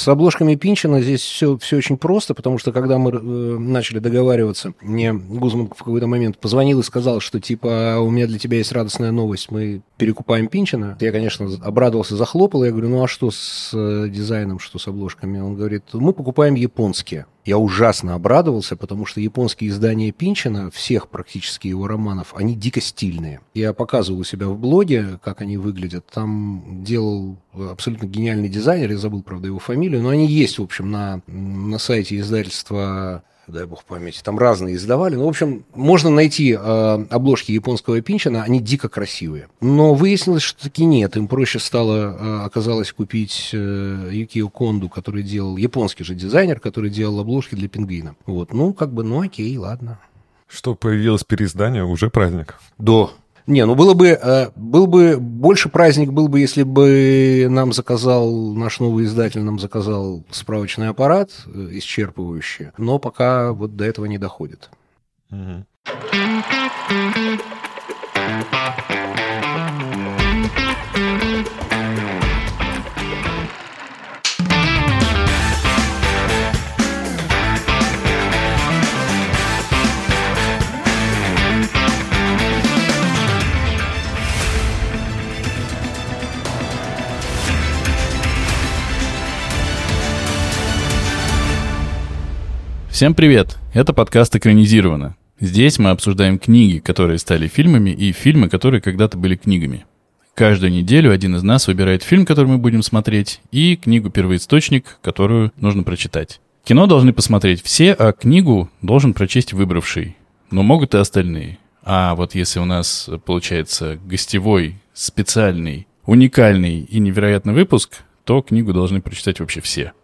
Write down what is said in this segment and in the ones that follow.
с обложками Пинчина здесь все, все очень просто, потому что когда мы э, начали договариваться, мне Гузман в какой-то момент позвонил и сказал, что типа у меня для тебя есть радостная новость, мы перекупаем Пинчина. Я, конечно, обрадовался, захлопал. Я говорю, ну а что с э, дизайном, что с обложками? Он говорит, мы покупаем японские. Я ужасно обрадовался, потому что японские издания Пинчина, всех практически его романов, они дико стильные. Я показывал у себя в блоге, как они выглядят. Там делал абсолютно гениальный дизайнер, я забыл, правда, его фамилию, но они есть, в общем, на, на сайте издательства дай бог памяти, там разные издавали. Ну, в общем, можно найти э, обложки японского Пинчина, они дико красивые. Но выяснилось, что таки нет. Им проще стало, э, оказалось, купить э, Юкио Конду, который делал, японский же дизайнер, который делал обложки для пингвина. Вот, ну, как бы, ну, окей, ладно. Что появилось переиздание, уже праздник. Да, не, ну было бы, э, был бы больше праздник был бы, если бы нам заказал наш новый издатель, нам заказал справочный аппарат э, исчерпывающий, но пока вот до этого не доходит. Угу. Всем привет! Это подкаст «Экранизировано». Здесь мы обсуждаем книги, которые стали фильмами, и фильмы, которые когда-то были книгами. Каждую неделю один из нас выбирает фильм, который мы будем смотреть, и книгу-первоисточник, которую нужно прочитать. Кино должны посмотреть все, а книгу должен прочесть выбравший. Но могут и остальные. А вот если у нас получается гостевой, специальный, уникальный и невероятный выпуск, то книгу должны прочитать вообще все.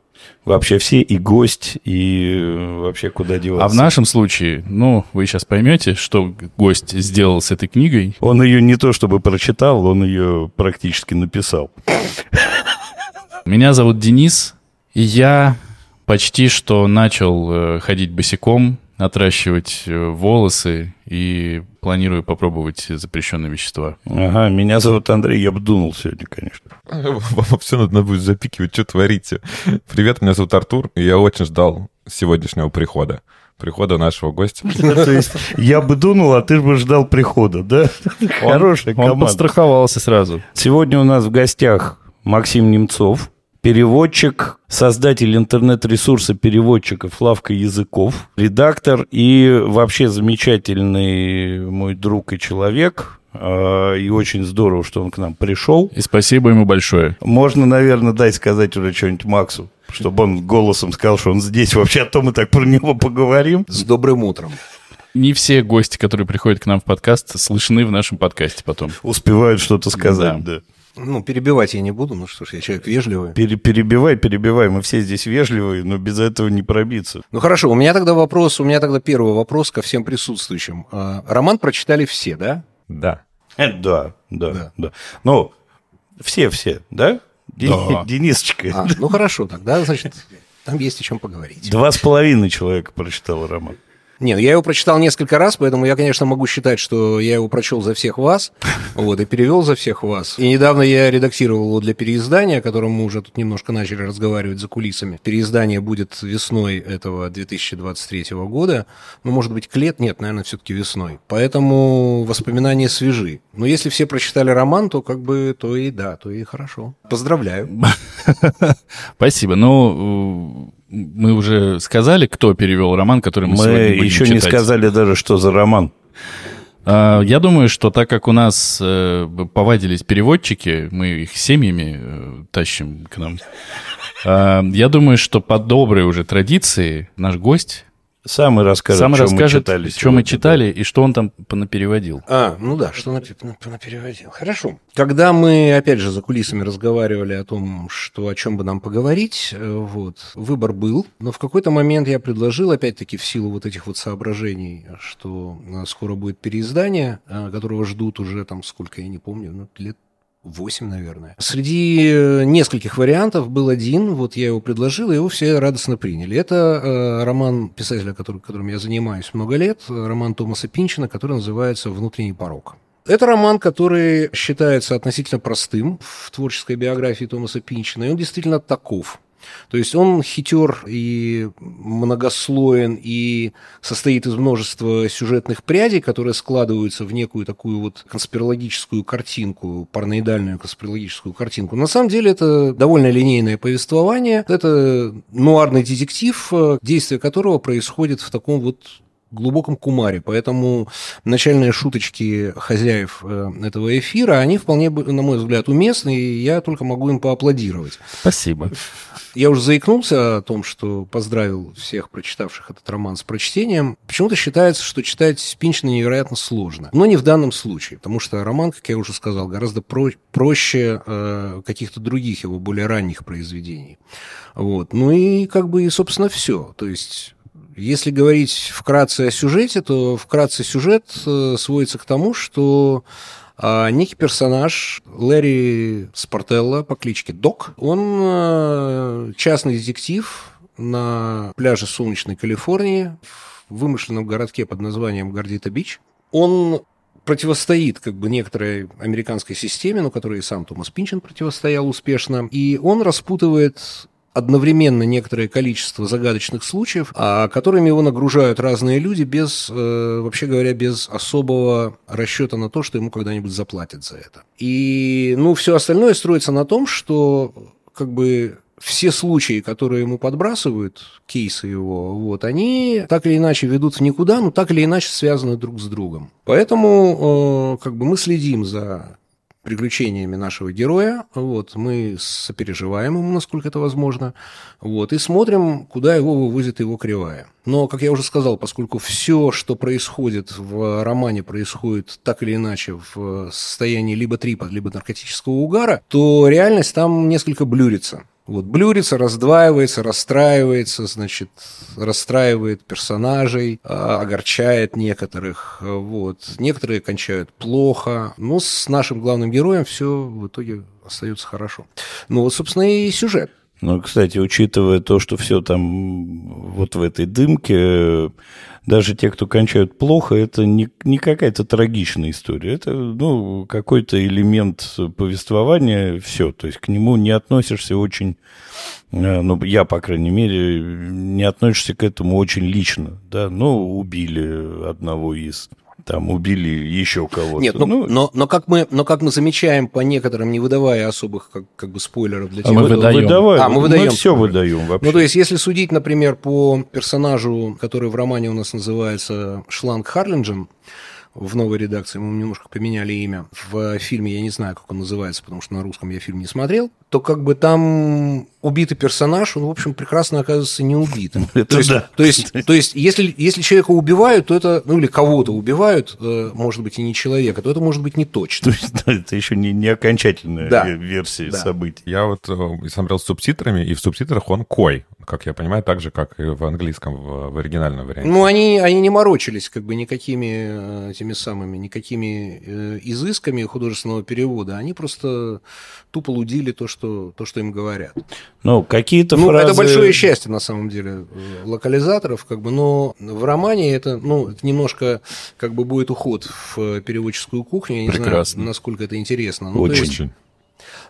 Вообще все, и гость, и э, вообще куда деваться. А в нашем случае, ну, вы сейчас поймете, что гость сделал с этой книгой. Он ее не то чтобы прочитал, он ее практически написал. Меня зовут Денис, и я почти что начал э, ходить босиком, отращивать э, волосы и планирую попробовать запрещенные вещества. Ага, меня зовут Андрей, я бы дунул сегодня, конечно. Вам все надо будет запикивать, что творите. Привет, меня зовут Артур, и я очень ждал сегодняшнего прихода прихода нашего гостя. То есть я бы дунул, а ты бы ждал прихода, да? Хорошая команда. Он подстраховался сразу. Сегодня у нас в гостях Максим Немцов, переводчик, создатель интернет-ресурса переводчиков «Лавка языков», редактор и вообще замечательный мой друг и человек, а, и очень здорово, что он к нам пришел. И спасибо ему большое. Можно, наверное, дать сказать уже что-нибудь Максу, чтобы он голосом сказал, что он здесь. Вообще, а то мы так про него поговорим. С добрым утром. Не все гости, которые приходят к нам в подкаст, слышны в нашем подкасте потом. Успевают что-то сказать, да. да. Ну, перебивать я не буду, ну что ж, я человек вежливый. Пере перебивай, перебивай, мы все здесь вежливые, но без этого не пробиться. Ну хорошо, у меня тогда вопрос, у меня тогда первый вопрос ко всем присутствующим. А, роман прочитали все, да? Да. Э, да, да, да. да. Ну, все-все, да? да. Денисочка. А, ну хорошо, тогда, значит, там есть о чем поговорить. Два с половиной человека прочитал роман. Нет, я его прочитал несколько раз, поэтому я, конечно, могу считать, что я его прочел за всех вас, вот, и перевел за всех вас. И недавно я редактировал его для переиздания, о котором мы уже тут немножко начали разговаривать за кулисами. Переиздание будет весной этого 2023 года. Ну, может быть, к лет? Нет, наверное, все-таки весной. Поэтому воспоминания свежи. Но если все прочитали роман, то как бы то и да, то и хорошо. Поздравляю. Спасибо. Ну, мы уже сказали, кто перевел роман, который мы, мы сегодня будем еще читать. не сказали даже, что за роман. А, я думаю, что так как у нас э, повадились переводчики, мы их семьями э, тащим к нам. А, я думаю, что по доброй уже традиции наш гость сам и расскажет, Сам что расскажет, мы читали. Что мы читали да. и что он там понапереводил. А, ну да, что понапереводил. Хорошо. Когда мы, опять же, за кулисами разговаривали о том, что о чем бы нам поговорить, э, вот, выбор был, но в какой-то момент я предложил, опять-таки, в силу вот этих вот соображений, что э, скоро будет переиздание, э, которого ждут уже там, сколько, я не помню, ну, лет 8, наверное. Среди э, нескольких вариантов был один, вот я его предложил, и его все радостно приняли. Это э, роман писателя, который, которым я занимаюсь много лет, роман Томаса Пинчина, который называется «Внутренний порог». Это роман, который считается относительно простым в творческой биографии Томаса Пинчина, и он действительно таков. То есть он хитер и многослоен, и состоит из множества сюжетных прядей, которые складываются в некую такую вот конспирологическую картинку, параноидальную конспирологическую картинку. На самом деле это довольно линейное повествование. Это нуарный детектив, действие которого происходит в таком вот глубоком кумаре. Поэтому начальные шуточки хозяев э, этого эфира, они вполне, на мой взгляд, уместны, и я только могу им поаплодировать. Спасибо. Я уже заикнулся о том, что поздравил всех прочитавших этот роман с прочтением. Почему-то считается, что читать Пинчина невероятно сложно. Но не в данном случае, потому что роман, как я уже сказал, гораздо про проще э, каких-то других его более ранних произведений. Вот. Ну и как бы и, собственно, все. То есть если говорить вкратце о сюжете, то вкратце сюжет э, сводится к тому, что а некий персонаж Лэри Спартелло по кличке Док, он э, частный детектив на пляже солнечной Калифорнии в вымышленном городке под названием Гордита-Бич. Он противостоит как бы некоторой американской системе, ну, которой и сам Томас Пинчен противостоял успешно, и он распутывает одновременно некоторое количество загадочных случаев, а которыми его нагружают разные люди без, э, вообще говоря, без особого расчета на то, что ему когда-нибудь заплатят за это. И, ну, все остальное строится на том, что как бы все случаи, которые ему подбрасывают, кейсы его, вот, они так или иначе ведут в никуда, но так или иначе связаны друг с другом. Поэтому э, как бы мы следим за приключениями нашего героя. Вот, мы сопереживаем ему, насколько это возможно. Вот, и смотрим, куда его вывозит его кривая. Но, как я уже сказал, поскольку все, что происходит в романе, происходит так или иначе в состоянии либо трипа, либо наркотического угара, то реальность там несколько блюрится. Вот, блюрится, раздваивается, расстраивается, значит, расстраивает персонажей, а, огорчает некоторых. Вот. Некоторые кончают плохо. Но с нашим главным героем все в итоге остается хорошо. Ну вот, собственно, и сюжет. Ну, кстати, учитывая то, что все там вот в этой дымке, даже те, кто кончают плохо, это не, не какая-то трагичная история. Это, ну, какой-то элемент повествования, все. То есть к нему не относишься очень, э, ну, я, по крайней мере, не относишься к этому очень лично, да. Ну, убили одного из там убили еще кого-то. Нет, ну, ну, но, но, как мы, но как мы замечаем по некоторым, не выдавая особых как, как бы спойлеров для а Мы выдаем. Выдаваем. А, мы выдаем. Мы все выдаем вообще. Ну, то есть, если судить, например, по персонажу, который в романе у нас называется Шланг Харлинджен, в новой редакции, мы немножко поменяли имя. В фильме я не знаю, как он называется, потому что на русском я фильм не смотрел. То как бы там убитый персонаж, он, в общем, прекрасно оказывается не убитым. Это то есть, да. То есть, то есть если, если человека убивают, то это, ну или кого-то убивают, э, может быть, и не человека, то это может быть не точно. То есть да, это еще не, не окончательная Да. версия Да. событий. Я вот э, смотрел с субтитрами, и в субтитрах он кой, как я понимаю, так же, как и в английском, в, в оригинальном варианте. Ну, они, они не морочились как бы никакими э, этими самыми, никакими э, изысками художественного перевода. Они просто тупо лудили то, что, то, что им говорят. Ну, какие-то Ну, фразы... это большое счастье, на самом деле, э, локализаторов, как бы, но в романе это, ну, это немножко, как бы, будет уход в переводческую кухню. Я не Прекрасно. знаю, насколько это интересно. Ну, Очень. есть,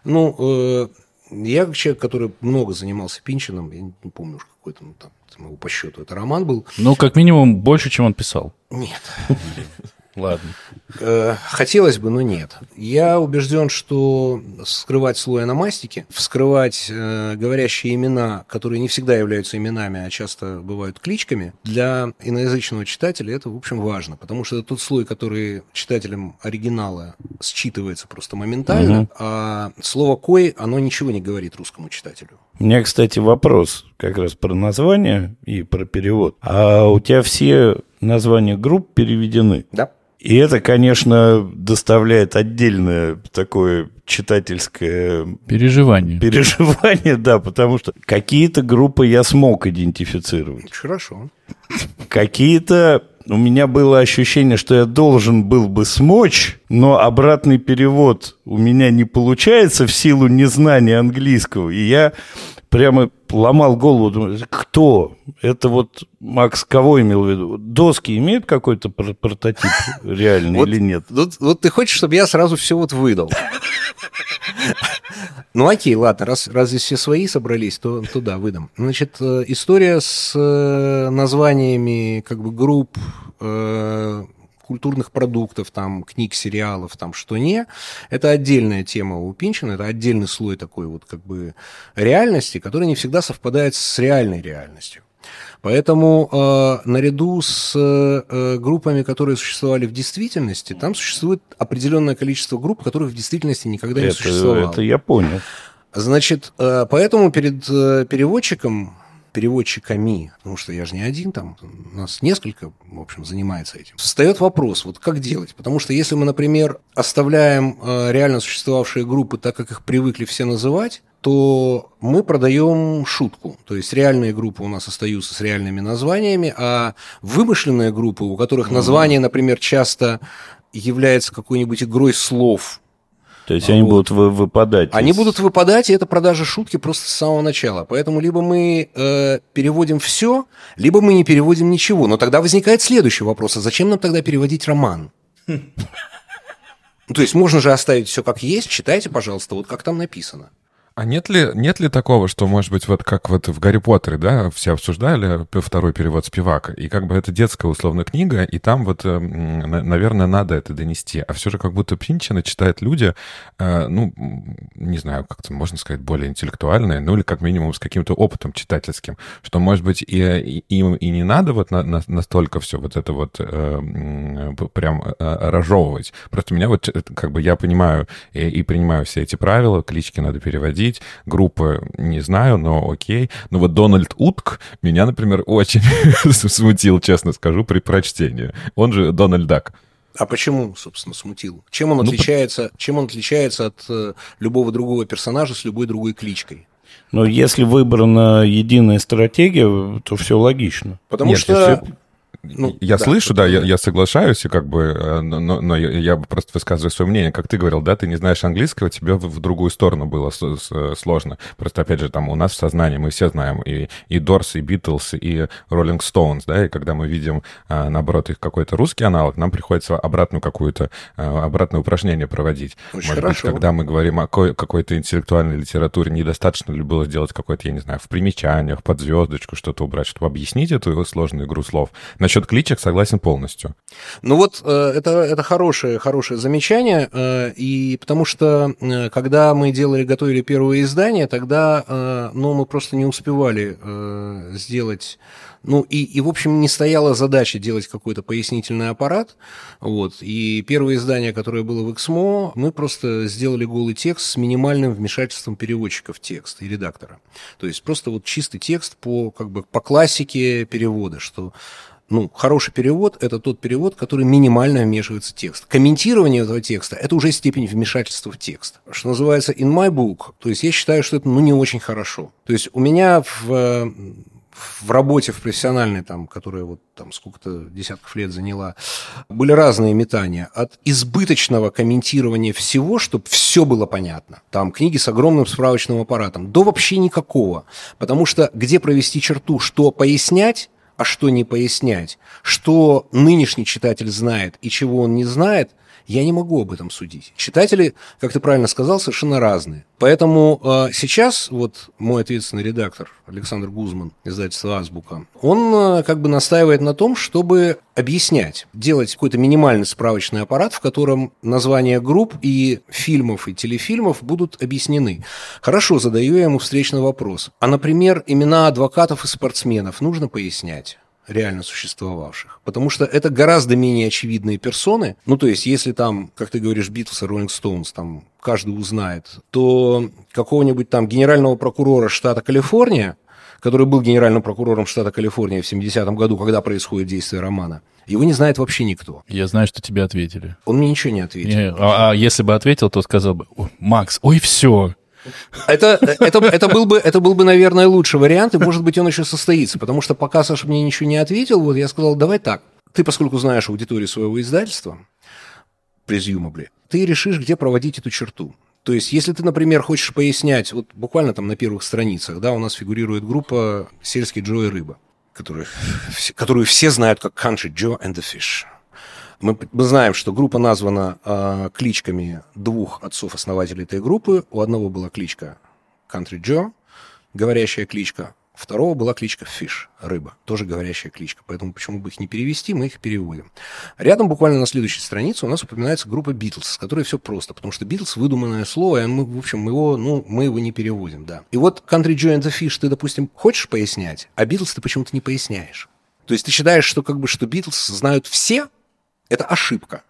ну, э, я как человек, который много занимался Пинчином, я не помню уж какой-то, ну, там, самого по счету, это роман был. Ну, как минимум, больше, чем он писал. Нет. Ладно. Э, Хотелось бы, но нет. Я убежден, что скрывать слой аномастики, вскрывать э, говорящие имена, которые не всегда являются именами, а часто бывают кличками, для иноязычного читателя это, в общем, важно, потому что это тот слой, который читателям оригинала считывается просто моментально, Мгм. а слово «кой», оно ничего не говорит русскому читателю. У меня, кстати, вопрос как раз про название и про перевод. А у тебя все названия групп переведены? Да? И это, конечно, доставляет отдельное такое читательское Переживание. переживание, да, потому что какие-то группы я смог идентифицировать. Очень Хорошо. Какие-то у меня было ощущение, что я должен был бы смочь, но обратный перевод у меня не получается в силу незнания английского. И я прямо ломал голову, думаю, кто? Это вот Макс кого имел в виду? Доски имеют какой-то прототип реальный или нет? Вот ты хочешь, чтобы я сразу все вот выдал. Ну окей, ладно, раз, раз здесь все свои собрались, то, то да, выдам. Значит, э, история с э, названиями как бы групп, э, культурных продуктов, там, книг, сериалов, там, что не, это отдельная тема у Пинчина, это отдельный слой такой вот как бы реальности, который не всегда совпадает с реальной реальностью. Поэтому э, наряду с э, группами, которые существовали в действительности, там существует определенное количество групп, которых в действительности никогда это, не существовало. Это я понял. Значит, э, поэтому перед э, переводчиком переводчиками, потому что я же не один, там у нас несколько, в общем, занимается этим. Встает вопрос, вот как делать? Потому что если мы, например, оставляем э, реально существовавшие группы так, как их привыкли все называть, то мы продаем шутку. То есть реальные группы у нас остаются с реальными названиями, а вымышленные группы, у которых название, например, часто является какой-нибудь игрой слов, то есть они будут выпадать. Они из... будут выпадать, и это продажа шутки просто с самого начала. Поэтому либо мы э, переводим все, либо мы не переводим ничего. Но тогда возникает следующий вопрос: а зачем нам тогда переводить роман? Ну, то есть можно же оставить все как есть, читайте, пожалуйста, вот как там написано. А нет ли, нет ли такого, что, может быть, вот как вот в «Гарри Поттере», да, все обсуждали второй перевод Спивака, и как бы это детская условная книга, и там вот, э, наверное, надо это донести. А все же как будто Пинчина читают люди, э, ну, не знаю, как-то можно сказать, более интеллектуальные, ну или как минимум с каким-то опытом читательским, что, может быть, и, и им и не надо вот на, на, настолько все вот это вот э, прям разжевывать. Просто меня вот, как бы я понимаю и, и принимаю все эти правила, клички надо переводить, судить. Группы не знаю, но окей. Но вот Дональд Утк меня, например, очень смутил, честно скажу, при прочтении. Он же Дональд Дак. А почему, собственно, смутил? Чем он отличается, ну, чем он отличается от э, любого другого персонажа с любой другой кличкой? Но если выбрана единая стратегия, то все логично. Потому Нет, что если... Ну, я да, слышу, да, я, я соглашаюсь, и как бы, э, но, но я, я просто высказываю свое мнение. Как ты говорил, да, ты не знаешь английского, тебе в, в другую сторону было с, с, сложно. Просто, опять же, там у нас в сознании мы все знаем и, и Дорс, и Битлз, и Роллинг Стоунс, да, и когда мы видим, а, наоборот, их какой-то русский аналог, нам приходится обратную какую-то, обратное упражнение проводить. Очень Может хорошо. быть, когда мы говорим о какой-то интеллектуальной литературе, недостаточно ли было сделать какой-то, я не знаю, в примечаниях, под звездочку что-то убрать, чтобы объяснить эту сложную игру слов. Насчет кличек согласен полностью. Ну вот э, это, это хорошее, хорошее замечание, э, и потому что э, когда мы делали, готовили первое издание, тогда ну, мы просто не успевали сделать ну, и, и, в общем, не стояла задача делать какой-то пояснительный аппарат. Вот. И первое издание, которое было в Эксмо, мы просто сделали голый текст с минимальным вмешательством переводчика в текст и редактора. То есть просто вот чистый текст по, как бы, по классике перевода, что ну, хороший перевод – это тот перевод, который минимально вмешивается в текст. Комментирование этого текста – это уже степень вмешательства в текст. Что называется in my book, то есть я считаю, что это ну, не очень хорошо. То есть у меня в, в работе, в профессиональной, там, которая вот там сколько-то десятков лет заняла, были разные метания. От избыточного комментирования всего, чтобы все было понятно. Там книги с огромным справочным аппаратом, до вообще никакого. Потому что где провести черту, что пояснять, а что не пояснять, что нынешний читатель знает и чего он не знает, я не могу об этом судить. Читатели, как ты правильно сказал, совершенно разные. Поэтому э, сейчас вот мой ответственный редактор Александр Гузман, издательство «Азбука», он э, как бы настаивает на том, чтобы объяснять, делать какой-то минимальный справочный аппарат, в котором названия групп и фильмов, и телефильмов будут объяснены. Хорошо, задаю я ему встречный вопрос. А, например, имена адвокатов и спортсменов нужно пояснять? Реально существовавших. Потому что это гораздо менее очевидные персоны. Ну, то есть, если там, как ты говоришь, Битлз и Роллинг Стоунс, там каждый узнает, то какого-нибудь там генерального прокурора штата Калифорния, который был генеральным прокурором штата Калифорния в 70-м году, когда происходит действие романа, его не знает вообще никто. Я знаю, что тебе ответили. Он мне ничего не ответил. Не, а, а если бы ответил, то сказал бы, Макс, ой, все, это, это, это, был бы, это был бы, наверное, лучший вариант, и, может быть, он еще состоится. Потому что пока Саша мне ничего не ответил, вот я сказал, давай так. Ты, поскольку знаешь аудиторию своего издательства, презюмабли, ты решишь, где проводить эту черту. То есть, если ты, например, хочешь пояснять, вот буквально там на первых страницах, да, у нас фигурирует группа «Сельский Джо и рыба», которую, которую все знают как «Country Joe and the Fish». Мы, мы знаем, что группа названа э, кличками двух отцов-основателей этой группы. У одного была кличка Country Joe, говорящая кличка. Второго была кличка Fish, рыба, тоже говорящая кличка. Поэтому почему бы их не перевести, мы их переводим. Рядом, буквально на следующей странице, у нас упоминается группа Beatles, с которой все просто, потому что Beatles выдуманное слово, и мы, в общем, его, ну, мы его не переводим, да. И вот Country Joe and the Fish ты, допустим, хочешь пояснять, а Beatles ты почему-то не поясняешь. То есть ты считаешь, что как бы что Beatles знают все, это ошибка.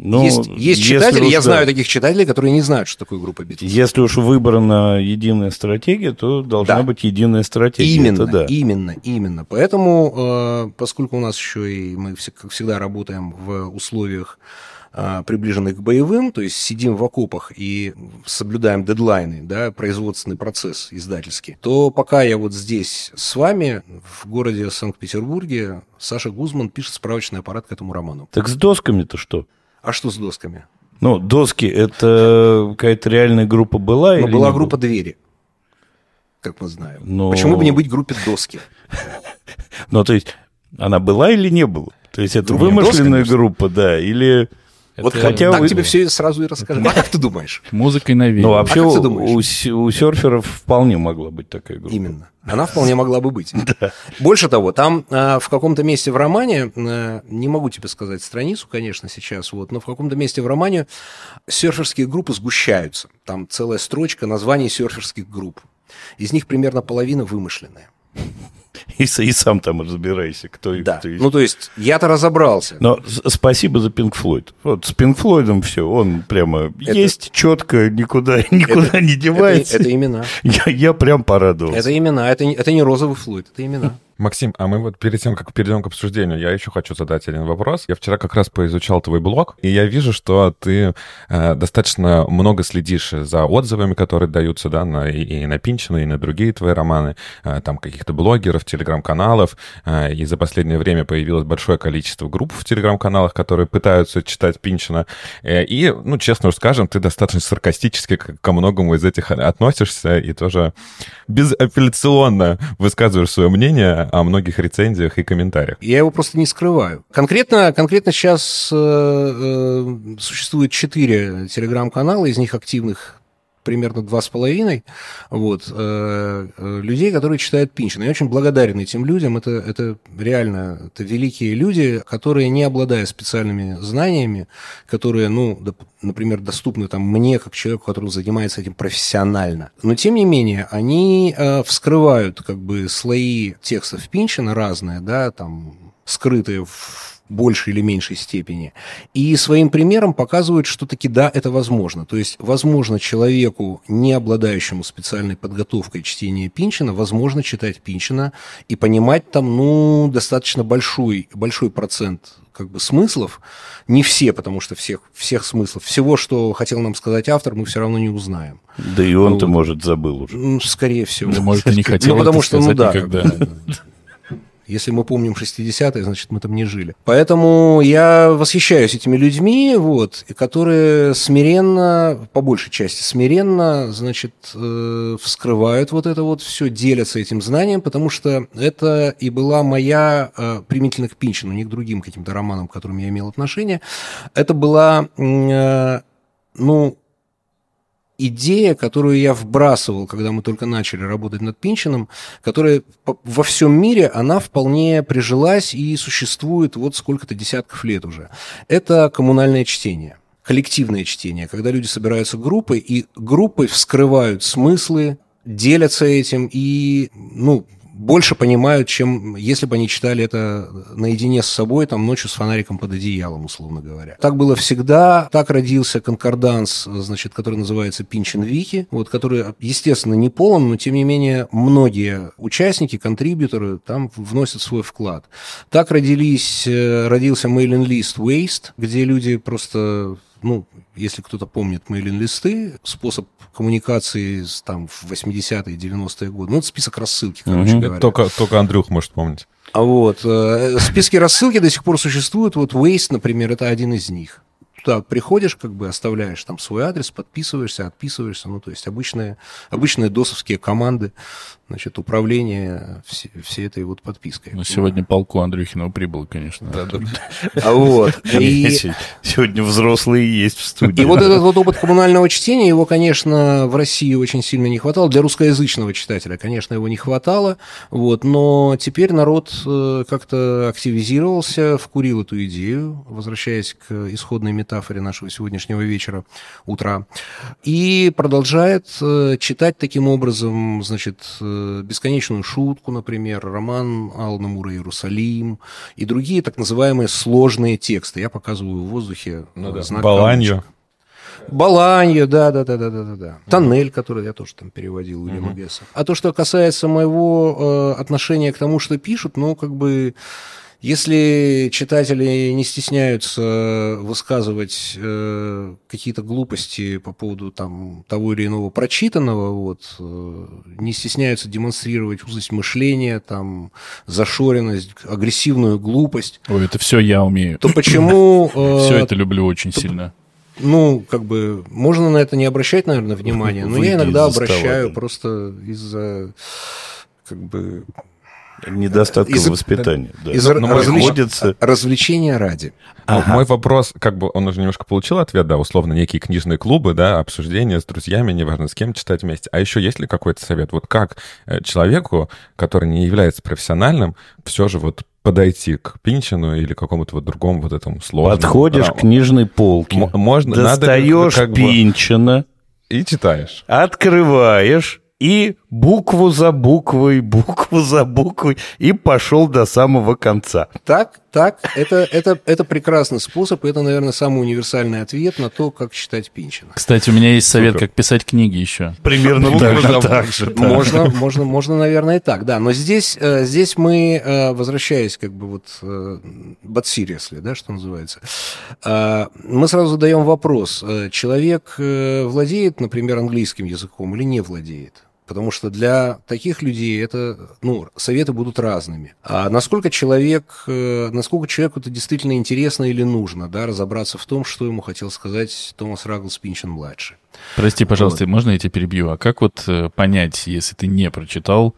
Ну, есть, есть читатели, уж, я да. знаю таких читателей, которые не знают, что такое группа Beatles. Если уж выбрана единая стратегия, то должна Да. быть единая стратегия. Именно, Это да. именно, именно. Поэтому, э, поскольку у нас еще и мы, как всегда, работаем в условиях приближенных к боевым, то есть сидим в окопах и соблюдаем дедлайны, да, производственный процесс издательский, то пока я вот здесь с вами, в городе Санкт-Петербурге, Саша Гузман пишет справочный аппарат к этому роману. Так с досками-то что? А что с досками? Ну, доски это какая-то реальная группа была Но или была группа «Двери», как мы знаем. Но- Почему бы не быть группе «Доски»? Ну, то есть, она была или не была? То есть, это вымышленная группа, да, или... Вот Это- хотя так вы- тебе все сразу и расскажу. А как ты думаешь? Музыкой навеяно. Ну, вообще, А как ты у, думаешь? у у серферов вполне могла быть такая группа. Именно. Она вполне могла бы быть. Больше того, там а, в каком-то месте в романе, а, не могу тебе сказать страницу, конечно, сейчас, вот, но в каком-то месте в романе серферские группы сгущаются. Там целая строчка названий серферских групп. Из них примерно половина вымышленная. И, и сам там разбирайся, кто их, Да. кто. Ну, то есть, я-то разобрался. Но спасибо за Пинк Флойд. Вот с Пинк Флойдом все, он прямо Это- есть четко, никуда, никуда не Это, девается. это имена. Я, я прям порадовался. Это имена. Это, не- это не розовый флуид, это имена. Максим, а мы вот перед тем, как перейдем к обсуждению, я еще хочу задать один вопрос. Я вчера как раз поизучал твой блог, и я вижу, что ты э, достаточно много следишь за отзывами, которые даются, да, на, и, и на Пинчина, и на другие твои романы, э, там каких-то блогеров, телеграм-каналов, э, и за последнее время появилось большое количество групп в телеграм-каналах, которые пытаются читать Пинчина, Э, и, ну, честно скажем, ты достаточно саркастически ко многому из этих относишься и тоже безапелляционно высказываешь свое мнение о многих рецензиях и комментариях. Я его просто не скрываю. Конкретно, конкретно сейчас э, э, существует четыре телеграм-канала, из них активных примерно два с половиной, вот, э, э, людей, которые читают Пинчина. Я очень благодарен этим людям. Это, это реально это великие люди, которые, не обладая специальными знаниями, которые, ну, доп- например, доступны там, мне, как человеку, который занимается этим профессионально. Но, тем не менее, они э, вскрывают как бы слои текстов Пинчина разные, да, там, скрытые в большей или меньшей степени. И своим примером показывают, что таки да, это возможно. То есть, возможно, человеку, не обладающему специальной подготовкой чтения Пинчина, возможно читать Пинчина и понимать там, ну, достаточно большой, большой процент как бы смыслов. Не все, потому что всех, всех смыслов. Всего, что хотел нам сказать автор, мы все равно не узнаем. Да и он-то, Вот. может, забыл уже. Ну, скорее всего. Да, может, и не хотел Ну, потому это что, ну да. никогда. Если мы помним 60-е, значит, мы там не жили. Поэтому я восхищаюсь этими людьми, вот, которые смиренно, по большей части смиренно, значит, э, вскрывают вот это вот все, делятся этим знанием, потому что это и была моя, э, применительно к Пинчину, не к другим каким-то романам, к которым я имел отношение, это была, э, ну, идея, которую я вбрасывал, когда мы только начали работать над Пинчином, которая во всем мире, она вполне прижилась и существует вот сколько-то десятков лет уже. Это коммунальное чтение коллективное чтение, когда люди собираются группой, и группой вскрывают смыслы, делятся этим и, ну, больше понимают, чем если бы они читали это наедине с собой, там, ночью с фонариком под одеялом, условно говоря. Так было всегда. Так родился конкорданс, значит, который называется Пинчин Вики, вот, который, естественно, не полон, но, тем не менее, многие участники, контрибьюторы там вносят свой вклад. Так родились, э, родился мейлинг-лист Waste, где люди просто ну, если кто-то помнит мейлинг-листы, способ коммуникации с, там, в 80-е, 90-е годы, ну, это список рассылки, короче Мгм. говоря. Только, только Андрюх может помнить. А вот, э, списки рассылки до сих пор существуют, вот Waze, например, это один из них. туда приходишь, как бы оставляешь там свой адрес, подписываешься, отписываешься, ну, то есть обычные, обычные досовские команды, значит, управление все, всей этой вот подпиской. Ну, сегодня полку Андрюхинова прибыл, конечно. А вот. И, Сегодня взрослые есть в студии. и вот этот вот опыт коммунального чтения, его, конечно, в России очень сильно не хватало. Для русскоязычного читателя, конечно, его не хватало. Вот, но теперь народ э, как-то активизировался, вкурил эту идею, возвращаясь к исходной метафоре нашего сегодняшнего вечера, утра, и продолжает э, читать таким образом, значит, э, «Бесконечную шутку», например, роман Алана Мура «Иерусалим» и другие так называемые сложные тексты. Я показываю в воздухе Ну да. знак Баланью. Баланья, да, да, да, да, да, да, да. Тоннель, который я тоже там переводил Уильяма Гесса. А то, что касается моего э, отношения к тому, что пишут, ну, как бы, если читатели не стесняются высказывать э, какие-то глупости по поводу там того или иного прочитанного, вот, э, не стесняются демонстрировать узость мышления, там, зашоренность, агрессивную глупость, Ой, это все я умею. то почему... э, Все это люблю очень сильно. ну, как бы, можно на это не обращать, наверное, внимания, но Выйди я иногда обращаю да. просто из-за, как бы, Недостатка Из- воспитания. да. из-за но развлеч- приходится- развлечения ради. Ну, Мой вопрос, как бы, он уже немножко получил ответ, да, условно, некие книжные клубы, да, обсуждения с друзьями, неважно с кем, читать вместе. А еще есть ли какой-то совет? Вот как э, человеку, который не является профессиональным, все же вот подойти к Пинчину или какому-то вот другому вот этому сложному... Подходишь да, к книжной полке, м- можно, надо достаешь как бы- Пинчина, и читаешь. открываешь и букву за буквой, букву за буквой, и пошел до самого конца. Так, так, это, это, это прекрасный способ, и это, наверное, самый универсальный ответ на то, как читать Пинчина. Кстати, у меня есть совет, Супер. как писать книги еще. Примерно так, можно- же, так же. да. Можно, можно, можно, наверное, и так, да. Но здесь, э, здесь мы, э, возвращаясь как бы вот э, but seriously, да, что называется, мы сразу задаем вопрос. Человек владеет, например, английским языком или не владеет? Потому что для таких людей это, ну, советы будут разными. А насколько человек, э, насколько человеку это действительно интересно или нужно, да, разобраться в том, что ему хотел сказать Томас Рагглс Пинчен-младший. Прости, пожалуйста, можно я тебя перебью? А как вот э, понять, если ты не прочитал,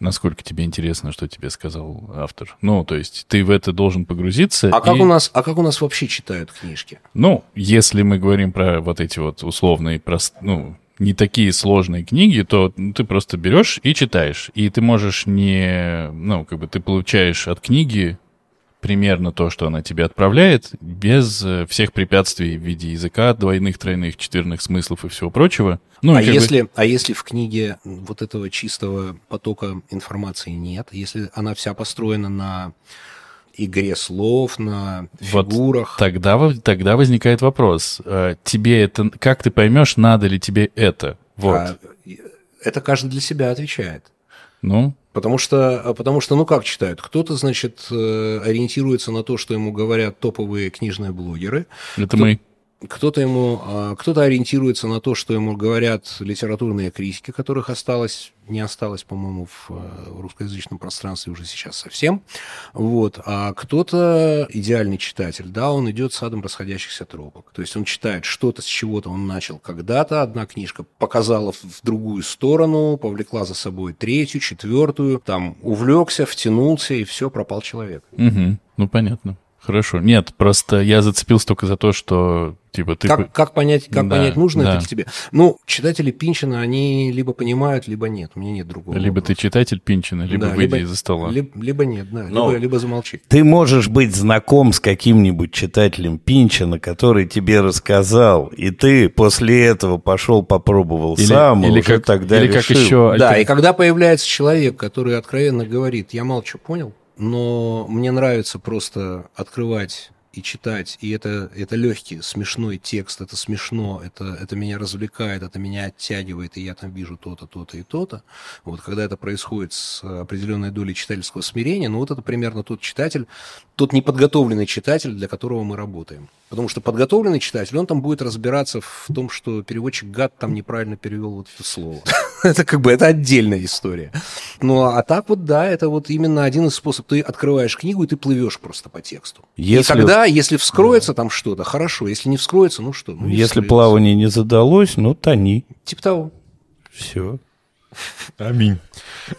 насколько тебе интересно, что тебе сказал автор? Ну, то есть ты в это должен погрузиться. А как и- у нас, а как у нас вообще читают книжки? Ну, если мы говорим про вот эти вот условные, прост... ну, не такие сложные книги, то ну, ты просто берешь и читаешь. И ты можешь не... Ну, как бы ты получаешь от книги примерно то, что она тебе отправляет, без э, всех препятствий в виде языка, двойных, тройных, четверных смыслов и всего прочего. Ну, а, и как бы- если, а если в книге вот этого чистого потока информации нет, если она вся построена на игре слов, на Вот фигурах, Тогда, во- тогда возникает вопрос. э, Тебе это... Как ты поймешь, надо ли тебе это? Вот. а, это каждый для себя отвечает. Ну, Потому что, а, потому что, ну как читают? Кто-то, значит, э, ориентируется на то, что ему говорят топовые книжные блогеры, это мы. Кто-то ему, а, кто-то ориентируется на то, что ему говорят литературные критики, которых осталось, не осталось, по-моему, в, э, русскоязычном пространстве уже сейчас совсем. Вот. А кто-то идеальный читатель, да, он идет садом расходящихся тропок. То есть он читает что-то с чего-то он начал когда-то, одна книжка показала в другую сторону, повлекла за собой третью, четвертую, там увлекся, втянулся, и все, пропал человек. Мгм. Ну, понятно. Хорошо. Нет, просто я зацепился только за то, что, типа, ты... Как, как понять, как Да, понять, нужно да. это тебе? Ну, читатели Пинчина, они либо понимают, либо нет. У меня нет другого. Либо ты вопроса. читатель Пинчина, либо Да, выйди либо- из-за стола. Либо, либо нет, да. Но- Либо, либо замолчи. Ты можешь быть знаком с каким-нибудь читателем Пинчина, который тебе рассказал, и ты после этого пошел попробовал Или, сам, и или уже как, тогда или как решил. еще... Да, и когда появляется человек, который откровенно говорит, я мало что понял, но мне нравится просто открывать и читать, и это, это легкий, смешной текст, это смешно, это, это меня развлекает, это меня оттягивает, и я там вижу то-то, то-то и то-то. Вот когда это происходит с определенной долей читательского смирения, ну вот это примерно тот читатель, тот неподготовленный читатель, для которого мы работаем. Потому что подготовленный читатель, он там будет разбираться в том, что переводчик гад там неправильно перевел вот это слово. Это как бы это отдельная история. Ну а так вот, да, это вот именно один из способов. Ты открываешь книгу, и ты плывешь просто по тексту. И Если- тогда да, если вскроется там что-то, хорошо. Если не вскроется, ну что? Ну, Если вскроется. плавание не задалось, ну, тони. Типа того. Все. Аминь.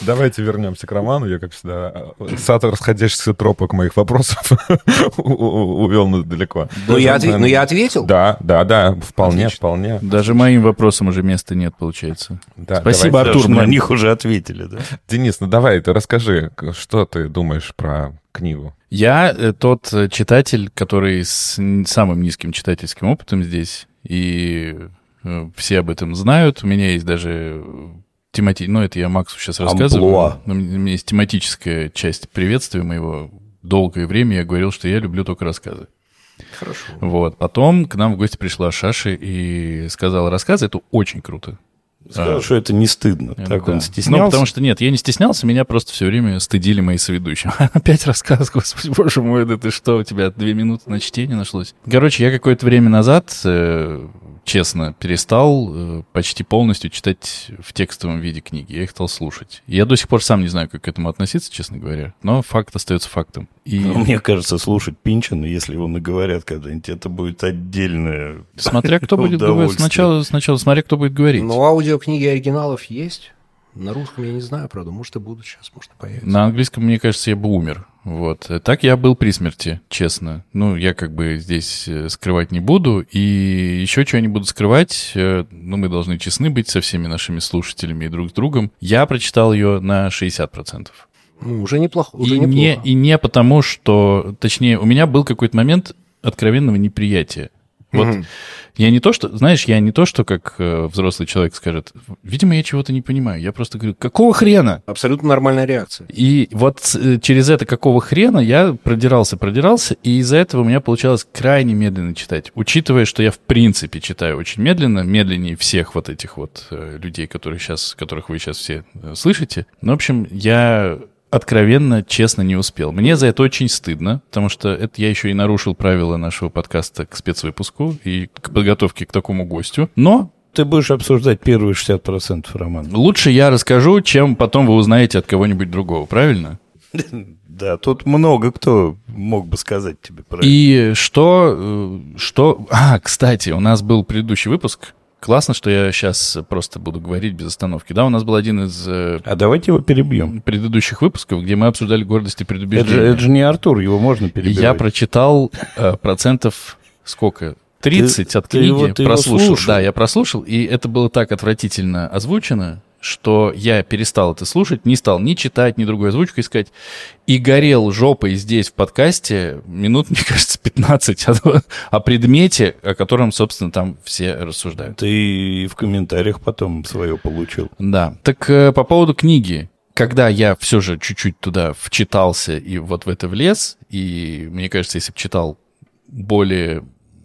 Давайте вернемся к роману. Я, как всегда, сад расходящихся тропок моих вопросов увел нас далеко. Ну, я, отве- ну, я ответил. Да, да, да, вполне, Отлично. вполне. Даже моим вопросам уже места нет, получается. Да, Спасибо. Артур, на них уже ответили, да? Денис, ну давай, ты расскажи, что ты думаешь про книгу? Я э, тот э, читатель, который с самым низким читательским опытом здесь, и э, все об этом знают. У меня есть даже темати... Ну, это я Максу сейчас рассказываю. Амплуа. У меня есть тематическая часть приветствия моего. Долгое время я говорил, что я люблю только рассказы. Хорошо. Вот. Потом к нам в гости пришла Шаши и сказала, рассказы — это очень круто. Сказал, А. что это не стыдно. Э, Так да. он стеснялся. Ну, потому что нет, я не стеснялся, меня просто все время стыдили мои соведущие. Опять рассказ, господи, боже мой, да ты что, у тебя две минуты на чтение нашлось. Короче, я какое-то время назад, э, честно, перестал э, почти полностью читать в текстовом виде книги. Я их стал слушать. Я до сих пор сам не знаю, как к этому относиться, честно говоря, но факт остается фактом. И Ну, Мне кажется, слушать Пинчина, если его наговорят когда-нибудь, это будет отдельное... смотря кто будет говорить, сначала, сначала смотря кто будет говорить. Ну, аудиокниги оригиналов есть. На русском я не знаю, правда. Может, и будут сейчас, может, и появятся. На английском, мне кажется, я бы умер. Вот. Так я был при смерти, честно. Ну, я как бы здесь э, скрывать не буду. И еще чего не буду скрывать, э, ну, мы должны честны быть со всеми нашими слушателями и друг с другом. Я прочитал ее на 60%. Ну, уже неплохо. Уже и, не, неплохо. и не потому, что... Точнее, у меня был какой-то момент откровенного неприятия. Вот Мгм. я не то, что, знаешь, я не то, что как э, взрослый человек скажет, видимо, я чего-то не понимаю. Я просто говорю, какого хрена? Абсолютно нормальная реакция. И вот э, через это какого хрена я продирался, продирался, и из-за этого у меня получалось крайне медленно читать. Учитывая, что я в принципе читаю очень медленно, медленнее всех вот этих вот э, людей, которые сейчас, которых вы сейчас все э, слышите. Ну, в общем, я откровенно, честно не успел. Мне за это очень стыдно, потому что это я еще и нарушил правила нашего подкаста к спецвыпуску и к подготовке к такому гостю. Но Ты будешь обсуждать первые 60% романа. лучше я расскажу, чем потом вы узнаете от кого-нибудь другого, правильно? Да, тут много кто мог бы сказать тебе про. И что, э, что... А, кстати, у нас был предыдущий выпуск. Классно, что я сейчас просто буду говорить без остановки. Да, у нас был один из э, А давайте его перебьем. предыдущих выпусков, где мы обсуждали гордость и Это же, предубеждение. это же не Артур, его можно перебивать. Я прочитал э, процентов сколько? 30 от ты книги его- ты его прослушал. слушал? Да, я прослушал, и это было так отвратительно озвучено, что я перестал это слушать, не стал ни читать, ни другую озвучку искать, и горел жопой здесь в подкасте минут, мне кажется, 15 о, о предмете, о котором, собственно, там все рассуждают. Ты в комментариях потом свое получил. Да. Так э, по поводу книги. Когда я все же чуть-чуть туда вчитался и вот в это влез, и мне кажется, если бы читал более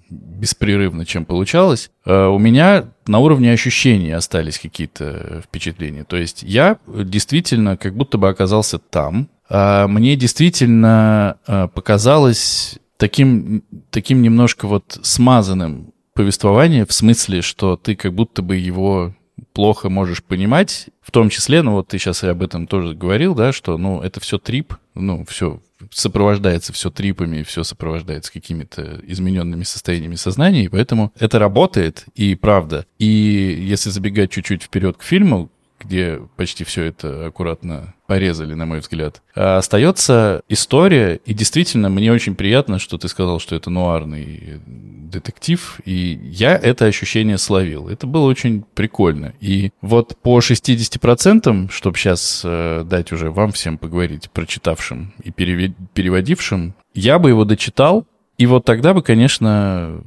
беспрерывно, чем получалось, э, у меня на уровне ощущений остались какие-то впечатления. То есть я действительно как будто бы оказался там. А Мне действительно э, показалось таким, таким немножко вот смазанным повествование в смысле, что ты как будто бы его плохо можешь понимать, в том числе, ну вот ты сейчас и об этом тоже говорил, да, что, ну, это все трип, ну, все сопровождается все трипами, все сопровождается какими-то измененными состояниями сознания, и поэтому это работает, и правда. И если забегать чуть-чуть вперед к фильму, где почти все это аккуратно порезали, на мой взгляд. А остается история, и действительно, мне очень приятно, что ты сказал, что это нуарный детектив, и я это ощущение словил. Это было очень прикольно. И вот по 60%, чтобы сейчас э, дать уже вам всем поговорить, прочитавшим и переве- переводившим, я бы его дочитал, и вот тогда бы, конечно,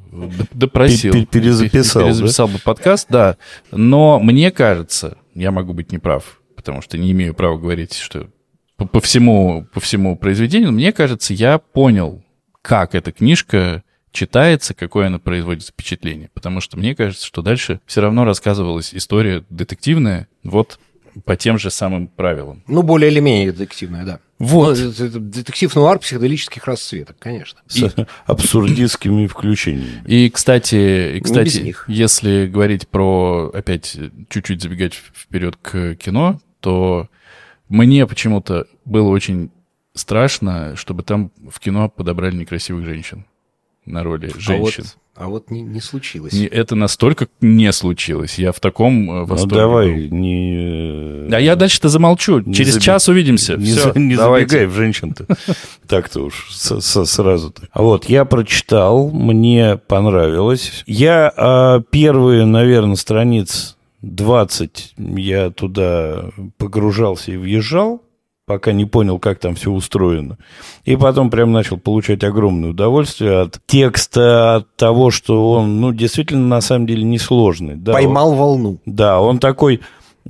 допросил. Пер- перезаписал, да? Перезаписал бы подкаст, да. Но мне кажется, я могу быть неправ, потому что не имею права говорить, что по, по всему, по всему произведению, мне кажется, я понял, как эта книжка читается, какое она производит впечатление. Потому что мне кажется, что дальше все равно рассказывалась история детективная, вот по тем же самым правилам. Ну, более или менее детективная, да. Вот. Ну, это- это детектив нуар психоделических расцветок, конечно. С абсурдистскими включениями. И, кстати, и, кстати них. если говорить про, опять, чуть-чуть забегать вперед к кино, то мне почему-то было очень страшно, чтобы там в кино подобрали некрасивых женщин на роли женщин. А вот, а вот не, не случилось. Не, это настолько не случилось. Я в таком э, Ну восторге. давай, был. не... А я дальше-то замолчу. Не Через заби- час увидимся. Не, Всё, за- не давайте. забегай в женщин-то. Так-то уж сразу-то. А вот я прочитал, мне понравилось. Я а, первые, наверное, страниц 20 я туда погружался и въезжал, пока не понял, как там все устроено. И потом прям начал получать огромное удовольствие от текста, от того, что он, ну, действительно, на самом деле, несложный. Да, Поймал волну. да, он такой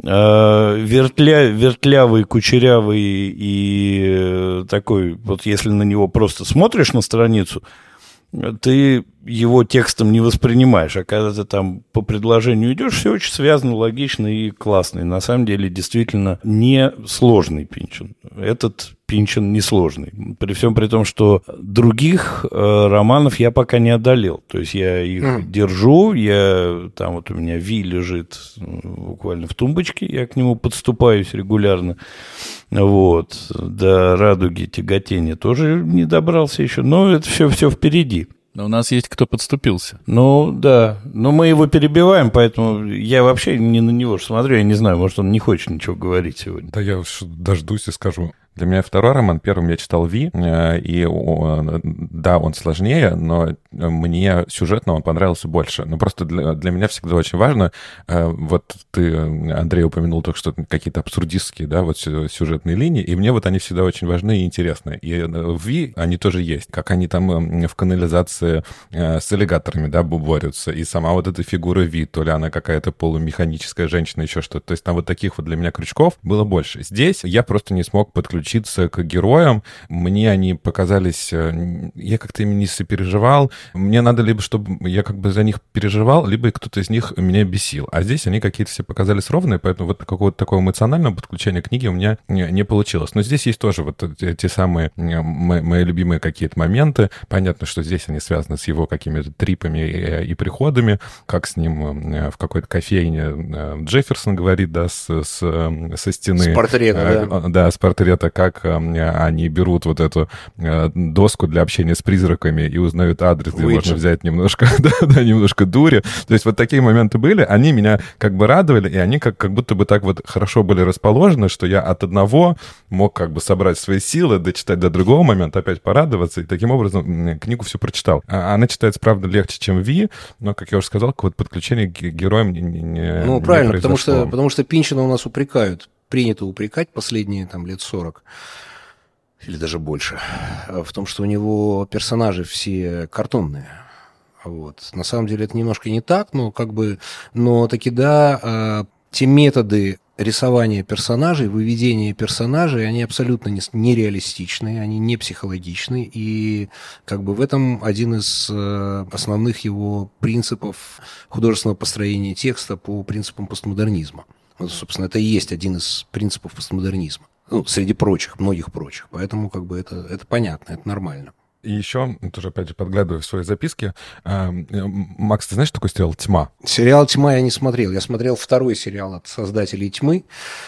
э, вертля, вертлявый, кучерявый и э, такой, вот если на него просто смотришь на страницу, ты его текстом не воспринимаешь, а когда ты там по предложению идешь, все очень связано, логично и классно. И на самом деле действительно не сложный Пинчен. Этот Пинчен несложный. При всем при том, что других э, романов я пока не одолел. То есть я их Мгм. держу, я там вот у меня Ви лежит буквально в тумбочке, я к нему подступаюсь регулярно. Вот. До радуги тяготения тоже не добрался еще, но это все, все впереди. Но у нас есть кто подступился. Ну, да. Но мы его перебиваем, поэтому я вообще не на него смотрю. Я не знаю, может, он не хочет ничего говорить сегодня. Да я уж дождусь и скажу. Для меня второй роман, первым я читал Ви, э, и он, да, он сложнее, но мне сюжетно он понравился больше. Но просто для, для меня всегда очень важно, э, вот ты, Андрей, упомянул только что какие-то абсурдистские, да, вот сю- сюжетные линии, и мне вот они всегда очень важны и интересны. И э, в Ви они тоже есть, как они там э, в канализации э, с аллигаторами, да, борются, и сама вот эта фигура Ви, то ли она какая-то полумеханическая женщина, еще что-то. То есть там вот таких вот для меня крючков было больше. Здесь я просто не смог подключиться к героям. Мне они показались... э, Я как-то ими не сопереживал. Мне надо либо, чтобы я как бы за них переживал, либо кто-то из них меня бесил. А здесь они какие-то все показались ровные, поэтому вот какого-то такого эмоционального подключения к книге у меня не, не получилось. Но здесь есть тоже вот те, те самые э, мои, мои любимые какие-то моменты. Понятно, что здесь они связаны с его какими-то трипами и, и приходами, как с ним э, в какой-то кофейне э, Джефферсон говорит, да, с, с, э, со стены. С портрета, Э, да. Да, с портрета, как э, они берут вот эту э, доску для общения с призраками и узнают адрес, где Уиджи. можно взять немножко, да, да, немножко дури. То есть вот такие моменты были, они меня как бы радовали, и они как, как будто бы так вот хорошо были расположены, что я от одного мог как бы собрать свои силы, дочитать до другого момента, опять порадоваться, и таким образом книгу все прочитал. А Она читается, правда, легче, чем Ви, но, как я уже сказал, вот подключение к ге- героям не, не- Ну, не правильно, потому что, произошло. потому что Пинчина у нас упрекают, принято упрекать последние там лет 40 или даже больше, в том, что у него персонажи все картонные. Вот. На самом деле это немножко не так, но как бы, но таки да, э, те методы рисования персонажей, выведения персонажей, они абсолютно не- нереалистичные, они не психологичны, и как бы в этом один из э, основных его принципов художественного построения текста по принципам постмодернизма. Вот, собственно, это и есть один из принципов постмодернизма. Ну, среди прочих, многих прочих. Поэтому как бы это, это понятно, это нормально. И еще, тоже, опять же, подглядывая в свои записки, э, э, Макс, ты знаешь такой сериал «Тьма»? Сериал «Тьма» я не смотрел. Я смотрел второй сериал от создателей «Тьмы»,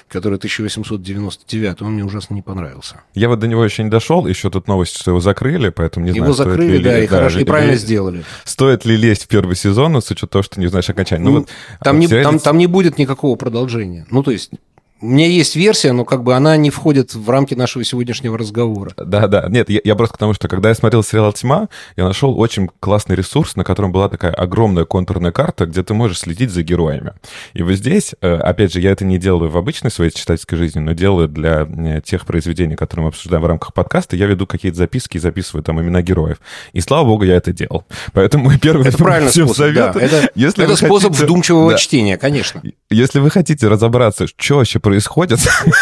который 1899, он мне ужасно не понравился. Я вот до него еще не дошел, еще тут новость, что его закрыли, поэтому не Его знаю, стоит закрыли, ли- да, и, хорошо, и правильно ли- сделали. Стоит ли лезть в первый сезон, с учетом того, что не знаешь окончания? Ну, Ну, вот, Там не, сериале там, там не будет никакого продолжения. Ну, то есть, у меня есть версия, но как бы она не входит в рамки нашего сегодняшнего разговора. Да, да. Нет, я, я просто к тому, что когда я смотрел сериал «Тьма», я нашел очень классный ресурс, на котором была такая огромная контурная карта, где ты можешь следить за героями. И вот здесь, э, опять же, я это не делаю в обычной своей читательской жизни, но делаю для э, тех произведений, которые мы обсуждаем в рамках подкаста. Я веду какие-то записки и записываю там имена героев. И слава богу, я это делал. Поэтому мой первый Это правильный всем способ, да. совет, Это, если это способ хотите- вдумчивого Да. чтения, конечно. Если вы хотите разобраться, что вообще происходит,